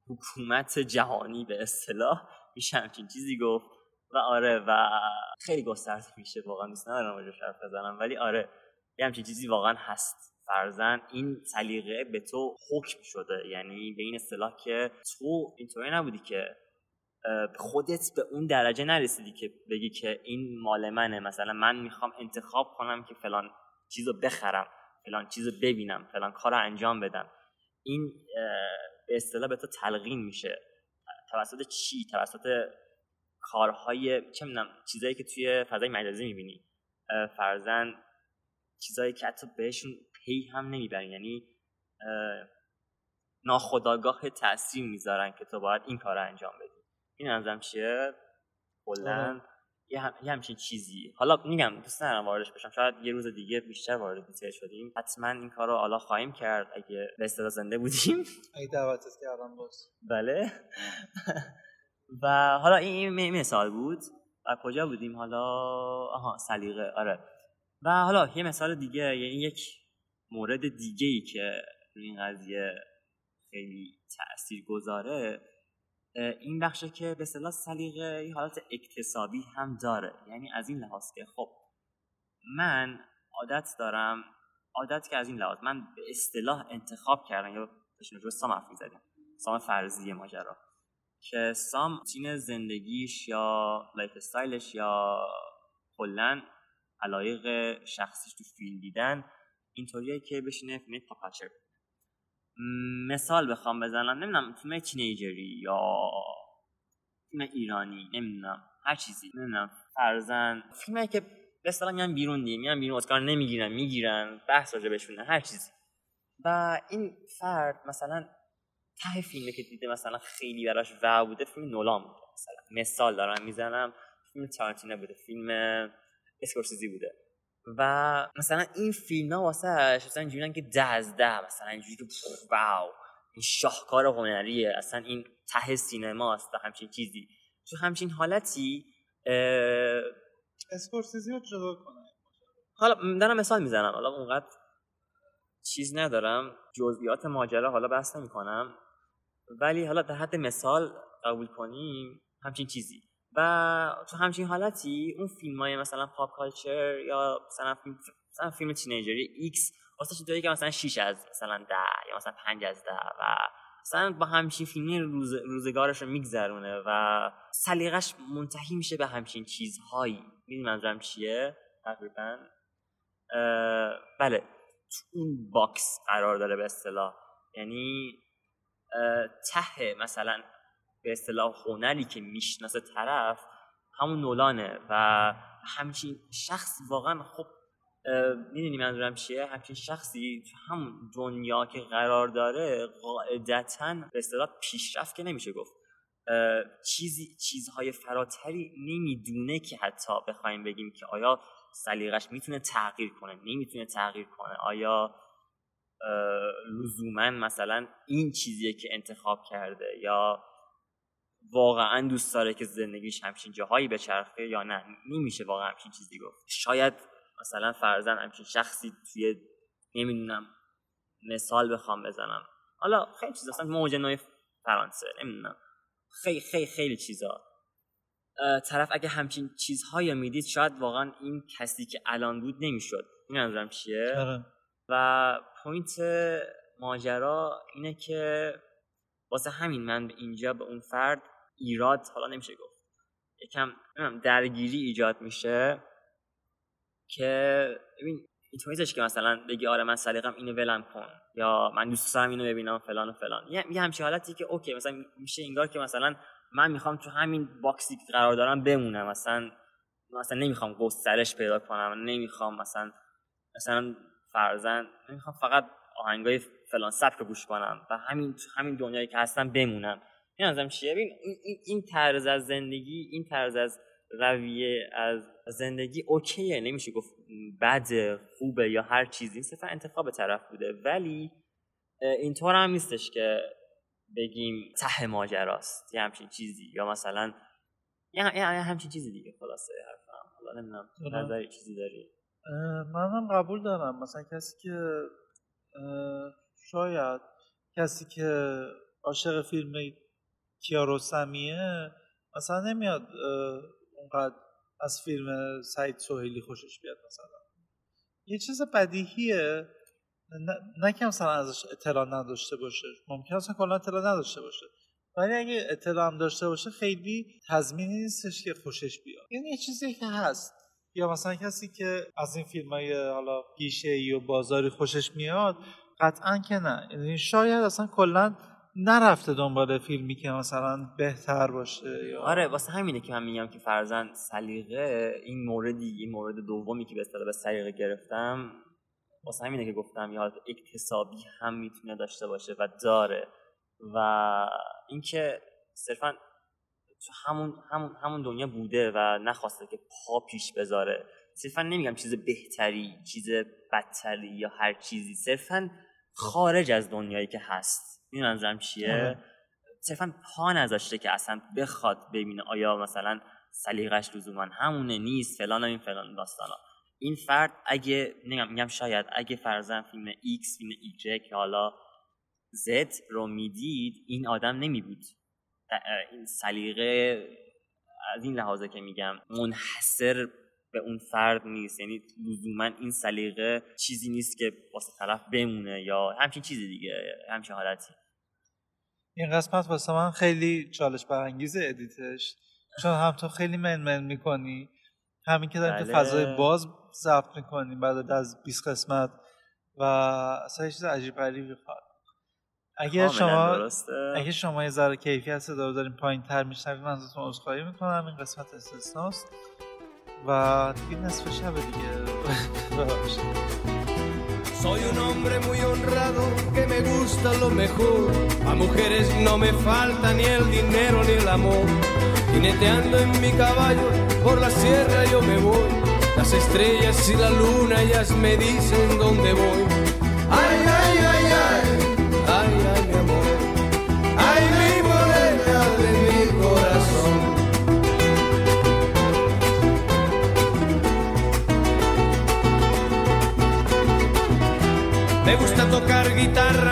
حکومت جهانی به اصطلاح میشه همچین چیزی گفت. و آره و خیلی گسترده میشه. واقعا دوست ندارم راجعش حرف بزنم. ولی آره یه همچین چیزی واقعا هست. فرزن این سلیقه به تو حکم شده. یعنی به این اصطلاح که تو اینطوری نبودی که خودت به اون درجه نرسیدی که بگی که این مال منه مثلا من می‌خوام انتخاب کنم که فلان چیز رو بخرم فلان چیز رو ببینم فلان کار رو انجام بدم. این به اصطلاح به تو تلقین میشه. توسط چی؟ توسط کارهای چه می‌دونم چیزایی که توی فضای مجازی می‌بینی. فرزن چیزایی که حتی بهشون پی هم نمی‌برین یعنی اه، ناخداگاه تاثیر می‌ذارن که تو باید این کار رو انجام این نظرم چیه؟ کلا یه, هم، یه همچین چیزی. حالا میگم دوست ندارم واردش بشم. شاید یه روز دیگه بیشتر وارد دیتیل شدیم. حتما این کار رو حالا خواهیم کرد اگه به اصطلاح زنده بودیم. ای دعوتت کردم باز. بله. و حالا این مثال بود. و کجا بودیم حالا؟ آها سلیقه. آره. و حالا یه مثال دیگه یعنی یک مورد دیگه ای که روی این قضیه خیلی تأثیر گذاره این بخشه که به اصطلاح سلیقه یه حالت اکتسابی هم داره. یعنی از این لحاظ که خب من عادت دارم عادت که از این لحاظ من به اصطلاح انتخاب کردم یا داشتیم رو سام حرف می‌زدیم سام فرضی ماجرا که سام تین زندگیش یا lifestyle ش یا کلا علایق شخصیش تو فیلم دیدن اینطوریه که بشینه فیلم pop culture مثال بخوام بزنم. نمی‌دونم فیلم تینیجری یا فیلم ایرانی نمی‌دونم هر چیزی. نمی‌دونم فرزن. فیلمی که اصطلاح میان بیرون دیگه میان بیرون اسکار نمی‌گیرن می‌گیرن بحث راجع بهشونه هر چیزی. و این فرد مثلا ته فیلمی که دیده مثلا خیلی براش و بوده فیلم نولان بوده مثلا. مثال دارم می‌زنم فیلم تارانتینو بوده فیلم اسکورسیزی بوده. و مثلا این فیلم ها واسه مثلا اینجوری که ده از ده مثلا اینجوری که واو این شاهکار هنریه اصلا این ته سینما است همچین چیزی. تو همچین حالتی اسکورسیزی رو جدا کنه. حالا دارم مثال می‌زنم. حالا اونقدر چیز ندارم. جزئیات ماجرا حالا بحث نمی کنم ولی حالا در حد مثال قبول کنیم همچین چیزی. و تو همچین حالتی اون فیلم های مثلا پاپ کالچر یا مثلا فیلم, مثلا فیلم teenager ی X واسه داری که مثلا 6 از مثلا 10 یا مثلا 5 از 10 و مثلا با همچین فیلمی روز روزگارش رو میگذرونه و سلیقش منتهی میشه به همچین چیزهایی. می‌دونی منظورم چیه؟ تقریبا. بله. تو اون box قرار داره به اصطلاح. یعنی ته مثلا به اصطلاح هنری که می‌شناسه طرف همون نولانه و همچین شخص واقعا خب می‌دونی منظورم چیه؟ همچین شخصی تو همون دنیا که قرار داره قاعدتا به اصطلاح پیشرفت که نمیشه گفت. چیزی چیزهای فراتری نمی‌دونه که حتی بخوایم بگیم که آیا سلیقش می‌تونه تغییر کنه نمی‌تونه تغییر کنه. آیا لزوما مثلا این چیزیه که انتخاب کرده یا واقعا دوست داره که زندگیش همچین جاهایی بچرخه یا نه؟ نمیشه واقعا همچین چیزی گفت. شاید مثلا فرزن همچین شخصی توی نمی‌دونم مثال بخوام بزنم. حالا خیلی چیز اصلا موج فرانسه نمی‌دونم. خیلی خیلی خیلی چیزا. طرف اگه همچین چیزهایی می‌دید شاید واقعا این کسی که الان بود نمی‌شد. این چیه؟ آره. و پوینت ماجرا اینه که واسه همین من به اینجا به اون فرد ایراد حالا نمیشه گفت. یکم درگیری ایجاد میشه که ببین اینطوریش که مثلا بگی آره من سلیقم اینو ولم کن یا من دوست دارم اینو ببینم فلان و فلان. یه همچین حالتی که اوکی مثلا میشه انگار که مثلا من می‌خوام تو همین باکسی که قرار دارم بمونم. مثلا مثلا نمی‌خوام گسترش پیدا کنم نمی‌خوام مثلا مثلا فرزن نمی‌خوام فقط آهنگای فلان سبک گوش کنم. و همین همین دنیایی که هستم بمونم. این ازم چیه. ببین این, این طرز از زندگی این طرز از رویه از زندگی اوکیه. نمیشه گفت بد خوبه یا هر چیزی. صرفا انتخاب طرف بوده. ولی اینطور هم نیستش که بگیم ته ماجراست. یه همچین چیزی. یا مثلا یه همچین چیزی دیگه. خلاصه حرفم حالا نمی‌دونم نظری چیزی داری؟ منم قبول دارم. مثلا کسی که شاید کسی که عاشق فیلم کیارستمیه مثلا نمیاد اونقدر از فیلم سعید سوهیلی خوشش بیاد مثلا. یه چیز بدیهیه نه که مثلا ازش اطلاع نداشته باشه ممکن اصلا کلا اطلاع نداشته باشه ولی اگه اطلاع هم داشته باشه خیلی تضمینی نیستش که خوشش بیاد. این یه چیزی که هست. یا مثلا کسی که از این فیلم های حالا گیشه و بازاری خوشش میاد قطعا که نه. یعنی شاید اصلا کلا نرفته دنبال فیلمی که مثلا بهتر باشه یا آره واسه همینه که من میگم که فرزن سلیقه. این موردی این مورد دومی که به اصطلاح به سلیقه گرفتم واسه همینه که گفتم یا اکتسابی هم می‌تونه داشته باشه و داره. و اینکه صرفا تو همون همون همون دنیا بوده و نخواسته که پا پیش بذاره. صرفا نمیگم چیز بهتری چیز بدتری یا هر چیزی. صرفا خارج از دنیایی که هست. این منظورم چیه. آره. صرفا پا نذاشته که اصلا بخواد ببینه آیا مثلا سلیقش لزوما همونه نیست فلان این فلان داستانا. این فرد اگه نگم میگم شاید اگه فرزن فیلم X فیلم Y حالا Z رو می‌دید این آدم نمی بود این سلیقه از این لحاظه که میگم منحصر به اون فرد نیست. یعنی لزوما این سلیقه چیزی نیست که واسه طرف بمونه یا همچین چیزی دیگه همچین حالتی. این قسمت واسه من خیلی چالش برانگیز ادیتش چون هم تو خیلی منمن می‌کنی همین که داریم تو بله. فضای باز ضبط می‌کنیم بعد از 20 قسمت و اصلا چیز عجیب غریبی خواهد اگر کاملا شما درسته اگه شما یه ذره کیفیت صدا رو داریم پایین تر میشنویم من ازتون عذرخواهی می‌کنم این قسمت استثناست و دیگه نصف شب دیگه ببخشید. Soy un hombre muy honrado que me gusta lo mejor. A mujeres no me falta ni el dinero ni el amor. Jineteando en mi caballo por la sierra yo me voy. Las estrellas y la luna ellas me dicen dónde voy. Ay, ay, ay, ay, ay, ay, mi amor. Ay, mi morena de mi corazón. Me gusta tocar guitarra,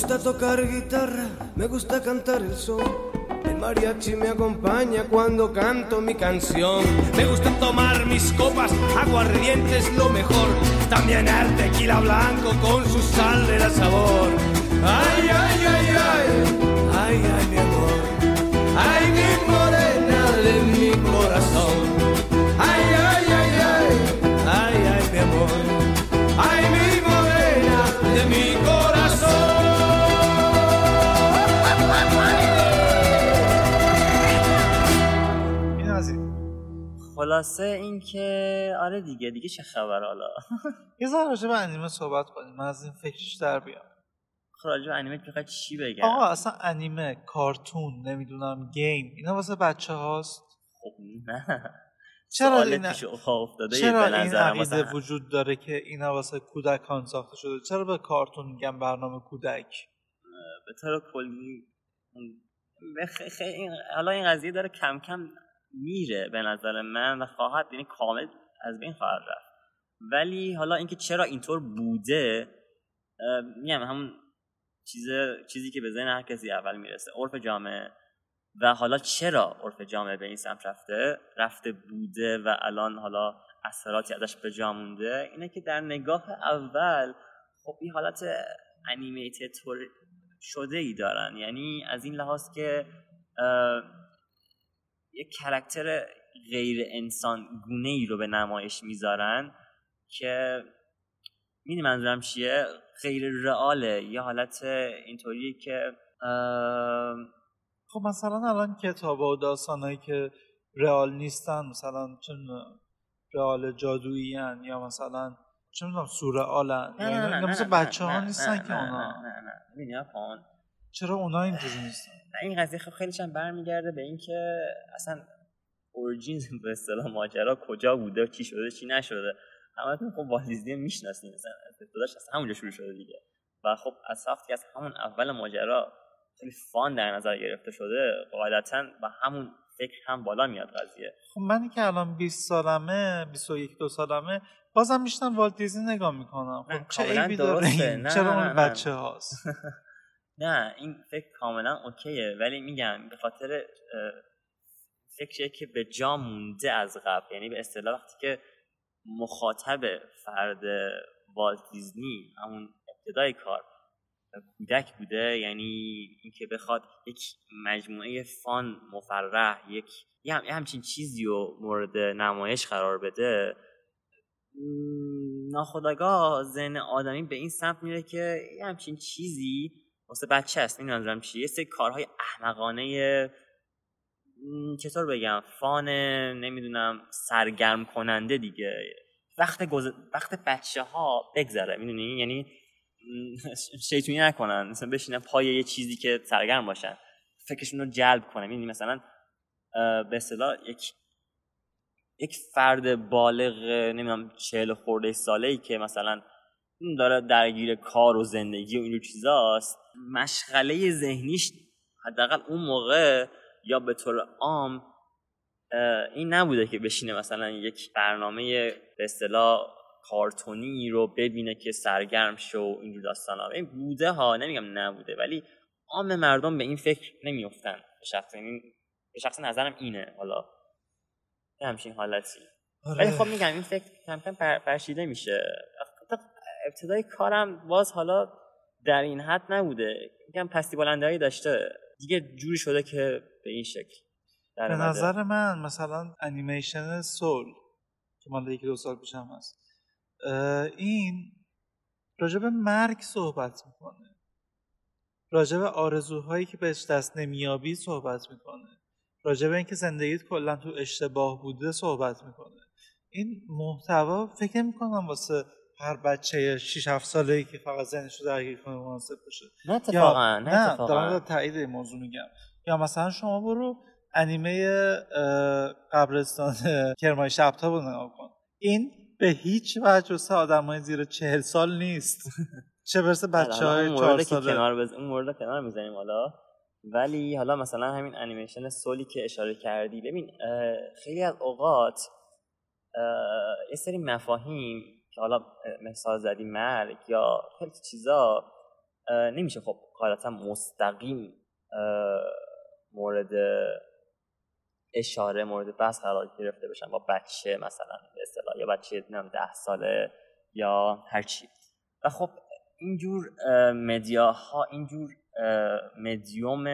gusta tocar guitarra, me gusta cantar el son. El mariachi me acompaña cuando canto mi canción. Me gusta tomar mis copas, aguardiente es lo mejor. También el tequila blanco con su sal le da sabor. Ay, ay, ay, ay, ay, ay, mi amor. Ay, mi خلاصه اینکه آره دیگه دیگه چه خبر حالا؟ یه ذره راجع به انیمه صحبت کنیم. من از این فکرش در بیام. خب راجع به انیمه می‌خوای چی بگم؟ آقا اصلا انیمه کارتون نمی‌دونم گیم اینا واسه بچه هاست خب نه. چرا این چرا این عقیده. وجود داره که اینا واسه کودکان ساخته شده؟ چرا به کارتون میگن برنامه کودک؟ به طور کلی حالا این قضیه داره کم کم میره به نظر من و خواهد یعنی کامل از بین خواهد رفت. ولی حالا اینکه چرا اینطور بوده میگم همون چیز چیزی که به ذهن هر کسی اول می‌رسه. عرف جامعه. و حالا چرا عرف جامعه به این سمت رفته؟ رفته بوده و الان حالا اثراتی ازش به جا مونده. اینه که در نگاه اول خب این حالت انیمیتد شده ای دارن. یعنی از این لحاظ که یک کرکتر غیر انسان گونه ای رو به نمایش می‌ذارن که می‌دونی منظورم چیه؟ غیر رئاله. یه حالت اینطوریه که اه، خب مثلا الان کتاب و داستانهایی که رئال نیستن مثلا می‌دونم، رئال جادویی یا مثلا چه می‌دونم سورئالن نه نه نه نه مثل نه بچه ها نه نیستن نه که نه اونا. نه نه نه. چرا اونا اینجوری نیستن این قضیه خب خیلی هم برمیگرده به اینکه اصلا اورجین به اصطلاح ماجرا کجا بوده چی شده چی نشده همتون خب والت دیزنی می‌شناسین مثلا ابتداش از همونجا شروع شده دیگه و خب از وقتی از همون اول ماجرا خیلی فان در نظر گرفته شده قاعدتا و همون فکر هم بالا میاد قضیه خب منی که الان 20 سالمه 21 دو سالمه بازم میشنم والت دیزنی نگاه می‌کنم خب چه عیبی داره. این؟ چرا اون. بچه هاست نه این فکر کاملا اوکیه. ولی میگم به خاطر فکریه که به جا مونده از قبل. یعنی به اصطلاح وقتی که مخاطب فرد والت دیزنی همون ابتدای کار کودک بوده یعنی اینکه بخواد یک مجموعه فان مفرح یک یه, هم- یه همچین چیزی رو مورد نمایش قرار بده م، ناخودآگاه ذهن آدمی به این سمت میره که یه همچین چیزی واسه بچه است این منظورم چیه یه سری کارهای احمقانه چطور بگم فان نمی‌دونم سرگرم کننده دیگه. وقت گذ... وقت بچه ها بگذره می‌دونی؟ یعنی شیطونی نکنن. مثلا بشینن پای یه چیزی که سرگرم باشن فکرشون رو جلب کنه. می‌دونی؟ مثلا به اصطلاح یک یک فرد بالغ نمی‌دونم چهل خورده ساله ای که مثلا داره درگیر کار و زندگی و اینجور چیزاست. مشغله ذهنیش حداقل اون موقع یا به طور عام این نبوده که بشینه مثلا یک برنامه به اصطلاح کارتونی رو ببینه که سرگرم شو و اینجور داستان ها این بوده ها نمیگم نبوده ولی عام مردم به این فکر نمیفتن به شخص یعنی به شخص نظرم اینه حالا. همچین حالتی. آره. ولی خب میگم این فکر کم کم پر- پرشیده میشه. ابتدای کارم باز حالا در این حد نبوده. میگم پستی بلندهایی داشته. دیگه جوری شده که به این شکل در به. نظر من مثلا انیمیشن سول که مال یکی دو سال پیشم هست این راجع به مرگ صحبت می‌کنه. راجع به آرزوهایی که بهش دست نمیابی صحبت می‌کنه. راجع به اینکه زندگیت کلا تو اشتباه بوده صحبت می‌کنه. این محتوا فکر می‌کنم واسه هر بچه 6 7 ساله ای که فقط ذهنش رو درگیر کنه مناسب باشه. نه اتفاقا نه نه اتفاقا. در تایید این موضوع میگم. یا مثلا شما برو انیمه قبرستان کرمای شبتا رو نگاه کن. این به هیچ وجه واسه آدمای زیر چهل سال نیست. چه برسه بچه های چهار ساله. کنار بز... اون مورد کنار می‌زنیم حالا. ولی حالا مثلا همین انیمیشن سولی که اشاره کردی. ببین خیلی از اوقات یه سری مفاهیم که حالا مثال زدی مرگ یا خیلی چیزا نمیشه خب غالبا مستقیم مورد اشاره مورد بحث قرار گرفته بشن با بچه مثلا به اصطلاح یا بچه نمی‌دونم ده ساله یا هر چی. و خب اینجور اه، مدیاها اینجور مدیوم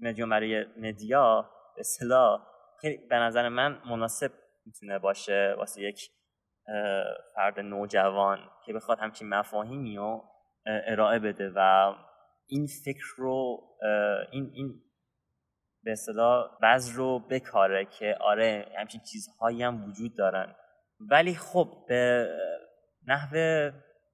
مدیوم برای مدیا به اصطلاح خیلی به نظر من مناسب می‌تونه باشه واسه یک فرد نوجوان که بخواد همچین مفاهیمی رو ارائه بده و این فکر رو این این به اصطلاح وضع رو بکاره که آره همچین چیزهایی هم وجود دارن. ولی خب به نحو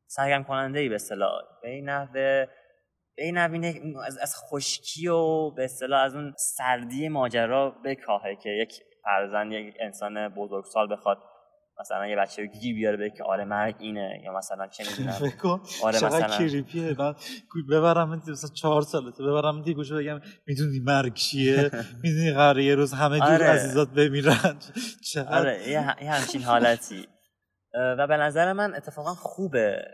سرگرم کننده ای به اصطلاح به این نحو به این نحو از, خشکی و به اصطلاح از اون سردی ماجرا بکاهه که یک فرزند یک انسان بزرگسال بخواد مثلا یه بچه گیر بیاره بگه که آره مرگ اینه یا مثلا چه می‌دونم. آره مثلا. کریپیه. من ببرم مثلا چهار سالته. ببرم دی گوشه بگم می‌دونی مرگ چیه؟ می‌دونی قراره یه روز همه جور آره. عزیزات بمیرن. چقدر آره یه, همچین حالتی. و به نظر من اتفاقا خوبه.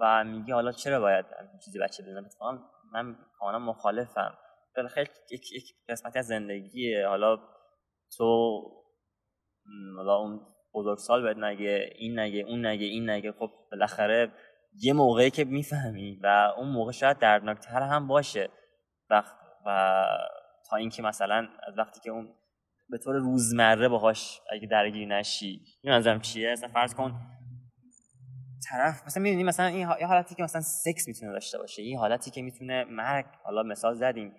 و میگه حالا چرا باید چیزی بچه بدونم اتفاقا من کاملا مخالفم. بالاخره یک, یک قسمتی از زندگیه. حالا تو حالا اون بزرگسال بهت نگه این نگه اون نگه این نگه. خب بالاخره یه موقعی که می‌فهمی و اون موقع شاید دردناکتر هم باشه. و, و تا اینکه مثلا از وقتی که اون به طور روزمره باهاش اگه درگیر نشی این منظرم چیه؟ مثلا فرض کن طرف مثلا می‌دونی مثلا این حالتی که مثلا سکس می‌تونه داشته باشه یه حالتی که می‌تونه مرگ حالا مثال زدیم.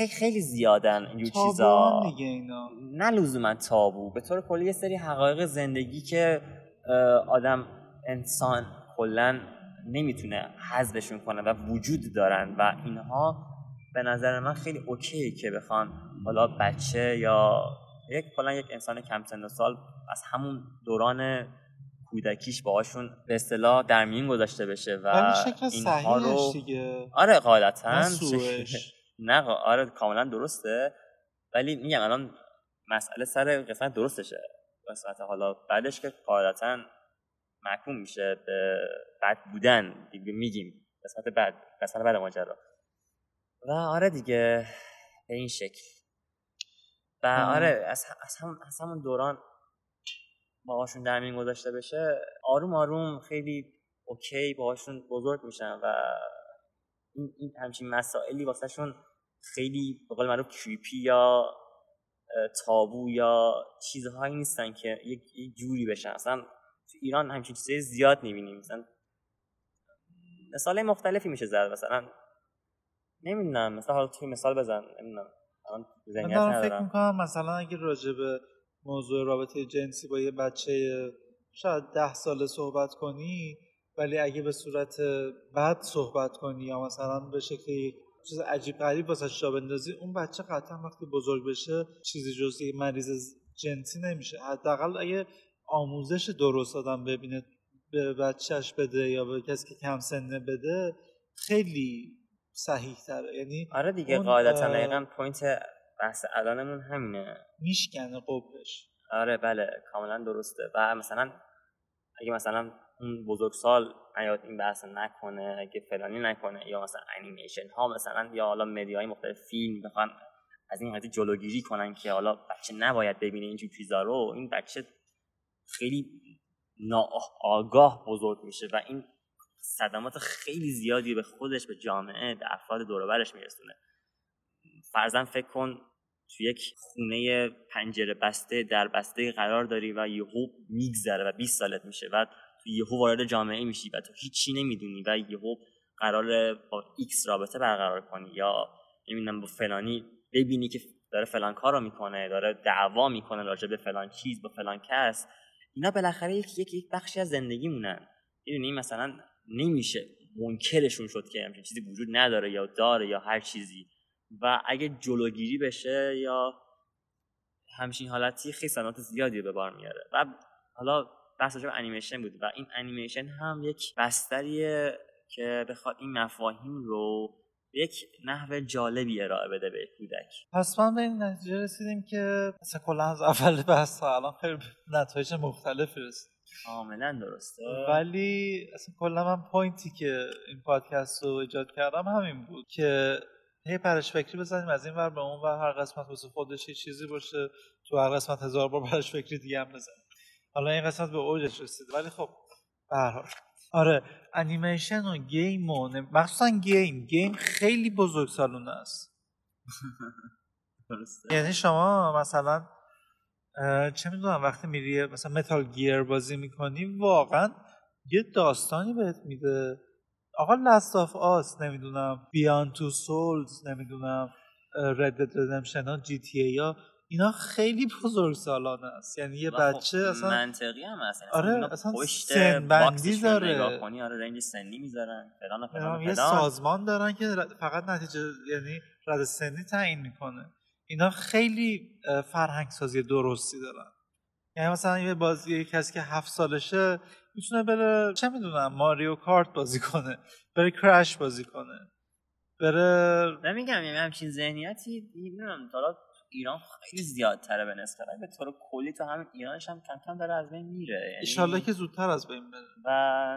خیلی خیلی زیادن اینجور چیزا. دیگه اینا. نه لزوما تابو. به طور کلی یه سری حقایق زندگی که آدم انسان کلا نمی‌تونه حذفشون کنه و وجود دارن و اینها به نظر من خیلی اوکی که بخوان حالا بچه یا یک کلا یک انسان کم سن و سال از همون دوران کودکیش باهاشون به اصطلاح در میون گذاشته بشه و اینها رو دیگه؟ آره قاعدتا نه آره کاملا درسته. ولی میگم الان مسئله سر قسمت درستشه. قسمت حالا بعدش که قاعدتا محکوم میشه به بد بودن دیگه میگیم. قسمت بعد قسمت بعد ماجرا. و آره دیگه به این شکل. و. آره از, از, هم از همون دوران باهاشون در میون گذاشته بشه آروم آروم خیلی اوکی باهاشون بزرگ میشن و این, این همچین مسائلی واسهشون خیلی به قول معروف کریپی یا تابو یا چیزهایی نیستن که یک جوری بشن. اصلا تو ایران همچین چیزهای زیاد می‌بینیم مثلا مثال مختلفی میشه زد. مثلا نمی‌دونم. مثلا حالا توی مثال بزن. نمی‌دونم. الان تو من دارم فکر می‌کنم مثلا اگه راجع به موضوع رابطه جنسی با یه بچه شاید ده ساله صحبت کنی ولی اگه به صورت بد صحبت کنی یا مثلا به شکل چیز عجیب غریب واسه جا بندازی اون بچه قطعا وقتی بزرگ بشه چیزی جز یه مریض جنسی نمیشه. حداقل اگه آموزش درست آدم ببینه به بچهش بده یا به کسی که کم سنه بده خیلی صحیح تره یعنی آره دیگه قاعدتا دقیقا پوینت بحث الانمون همینه. میشکنه قبش آره بله کاملا درسته. و مثلا اگه مثلا اون بزرگسال نیاد این بحث نکنه اگه فلانی نکنه یا مثلا انیمیشن ها مثلا یا حالا مدیاهای مختلف فیلم بخوان از این قضیه جلوگیری کنن که حالا بچه نباید ببینه اینجور چیزا رو این بچه خیلی ناآگاه بزرگ میشه و این صدمات خیلی زیادی به خودش به جامعه به افراد دور برش میرسونه. فرضاً فکر کن تو یک خونه پنجره بسته در بسته قرار داری و یهو میگذره و 20 سالت میشه و تو یهو وارد جامعه میشی و تو هیچی نمی‌دونی و یهو قرار با X رابطه برقرار کنی یا نمی‌دونم با فلانی ببینی که داره فلان کار رو می‌کنه داره دعوا می‌کنه راجع به فلان چیز با فلان کس. اینا بالاخره یک یک بخشی از زندگیمونن. می‌دونی؟ مثلا نمیشه منکرشون شد که همچین چیزی وجود نداره یا داره یا هر چیزی. و اگه جلوگیری بشه یا همچین حالتی خیلی صدمات زیادی به بار میاره. و حالا بحث به انیمیشن بود و این انیمیشن هم یک بستریه که بخواد این مفاهیم رو به یک نحو جالبی ارائه بده به کودک. پس من به این نتیجه رسیدیم که مثلا کلا از اول بحث تا الان خیلی نتایج مختلفی رسید. کاملا درسته. ولی اصلا کلا من point ی که این پادکست رو ایجاد کردم همین بود که هی پرش فکری بزنیم از این ور به اون ور هر قسمت واسه خودش یه چیزی باشه تو هر قسمت هزار بار پرش فکری دیگه هم بزنیم. حالا این قسمت به اوجش رسید ولی خب به آره انیمیشن و game و مخصوصا game game خیلی بزرگ سالونه است. یعنی شما مثلا چه می‌دونم وقتی میری مثلا Metal Gear بازی می‌کنی واقعا یه داستانی بهت میده. آقا Last of Us نمی‌دونم Beyond Two Souls نمی‌دونم Red Dead Redemption ها GTA ها اینا خیلی بزرگ سالانه است. یعنی یه خب بچه اصلا منطقی هم هست. یعنی آره، اصلا box ش رو داره. کنی آره range سنی می‌ذارن. فلان فلان یه. سازمان دارن که فقط نتیجه یعنی رد سنی تعیین می‌کنه. اینا خیلی فرهنگ سازی درستی دارن. یعنی مثلا یه بازی یه کسی که هفت سالشه می‌تونه بره چه می‌دونم ماریو کارت بازی کنه بره کرش بازی کنه بره نمیگم یعنی همچین ذهنیتی نمی‌دونم حالا ایران خیلی زیادتره به نسبت به طور کلی تو همین ایرانش هم کم کم داره از بین میره یعنی ایشالله که زودتر از بین بره. و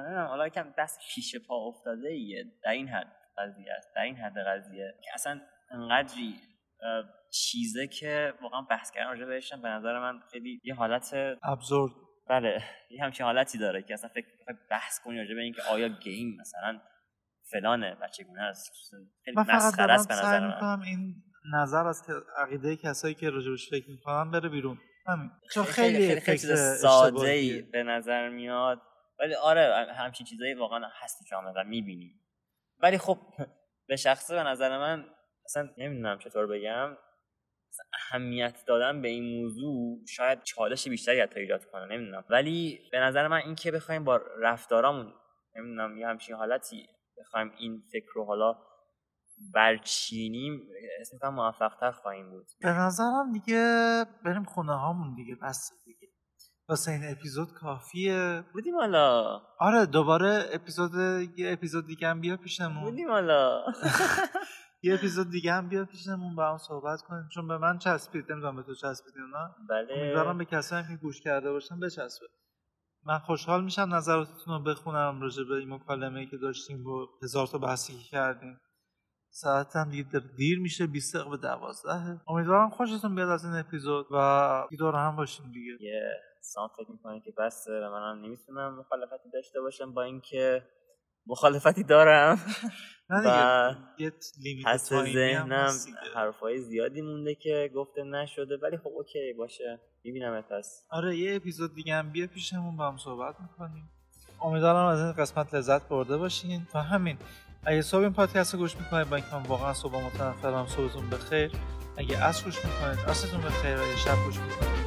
نمی‌دونم حالا کم دست پیش پا افتاده ایه در این حد قضیه است در این حد قضیه. که اصلا انقدری چیزه که واقعا بحث کردن راجع بهش به نظر من خیلی یه حالت ابزورد. بله یه همچین حالتی داره که اصلا فکر بحث کنی راجع به اینکه آیا گیم مثلا فلانه و چگونه است. خیلی مسخره است به نظر من. این نظر از عقیده کسایی که راجبش فکر می‌کنن بره بیرون. همین. چون خیلی, خیلی, خیلی فکر چیز ساده اشتباهیه. به نظر میاد. ولی آره همچین چیزایی واقعا هست تو جامعه و می‌بینیم. ولی خب به شخصه به نظر من اصلا نمی‌دونم چطور بگم. اهمیت دادن به این موضوع شاید چالش بیشتری حتی ایجاد کنه نمی‌دونم. ولی به نظر من این که بخوایم با رفتارامون نمی‌دونم یه همچین حالتی بخوایم این فکر رو حالا برچینیم اسم کنم موفق تر خواهیم بود. به نظرم دیگه بریم خونه هامون دیگه بس دیگه. واسه این اپیزود کافیه. بودیم حالا. آره دوباره اپیزود یه اپیزود دیگه هم بیا پیشمون. بودیم حالا. یه اپیزود دیگه هم بیا پیشمون با هم صحبت کنیم. چون به من چسبید. نمی‌دونم به تو چسبید نه. بله. امیدوارم به کسایی هم که گوش کرده باشن بچسبه. من خوشحال میشم نظراتتون رو بخونم راجع به این مکالمه که داشتیم با هزار تا بحثی که کردیم. ساعت هم دیگه دیر میشه. 20 دقیقه به 12 امیدوارم خوشتون بیاد از این اپیزود و دور هم باشیم دیگه. یه سام فکر می‌کنه که بسته و منم نمی‌تونم مخالفتی داشته باشم با اینکه مخالفتی دارم. و پس هم ذهنم. حرفای زیادی مونده که گفته نشده ولی خب اوکی باشه. می‌بینم پس. آره یه اپیزود دیگه هم بیا پیشمون با هم صحبت می‌کنیم. امیدوارم از این قسمت لذت برده باشین. و همین اگه صبح این پادکست رو گوش می‌کنید با اینکه من واقعا صبح متنفرم صبحتون بخیر. اگه عصر گوش می‌کنید عصرتون بخیر اگه شب گوش می‌کنید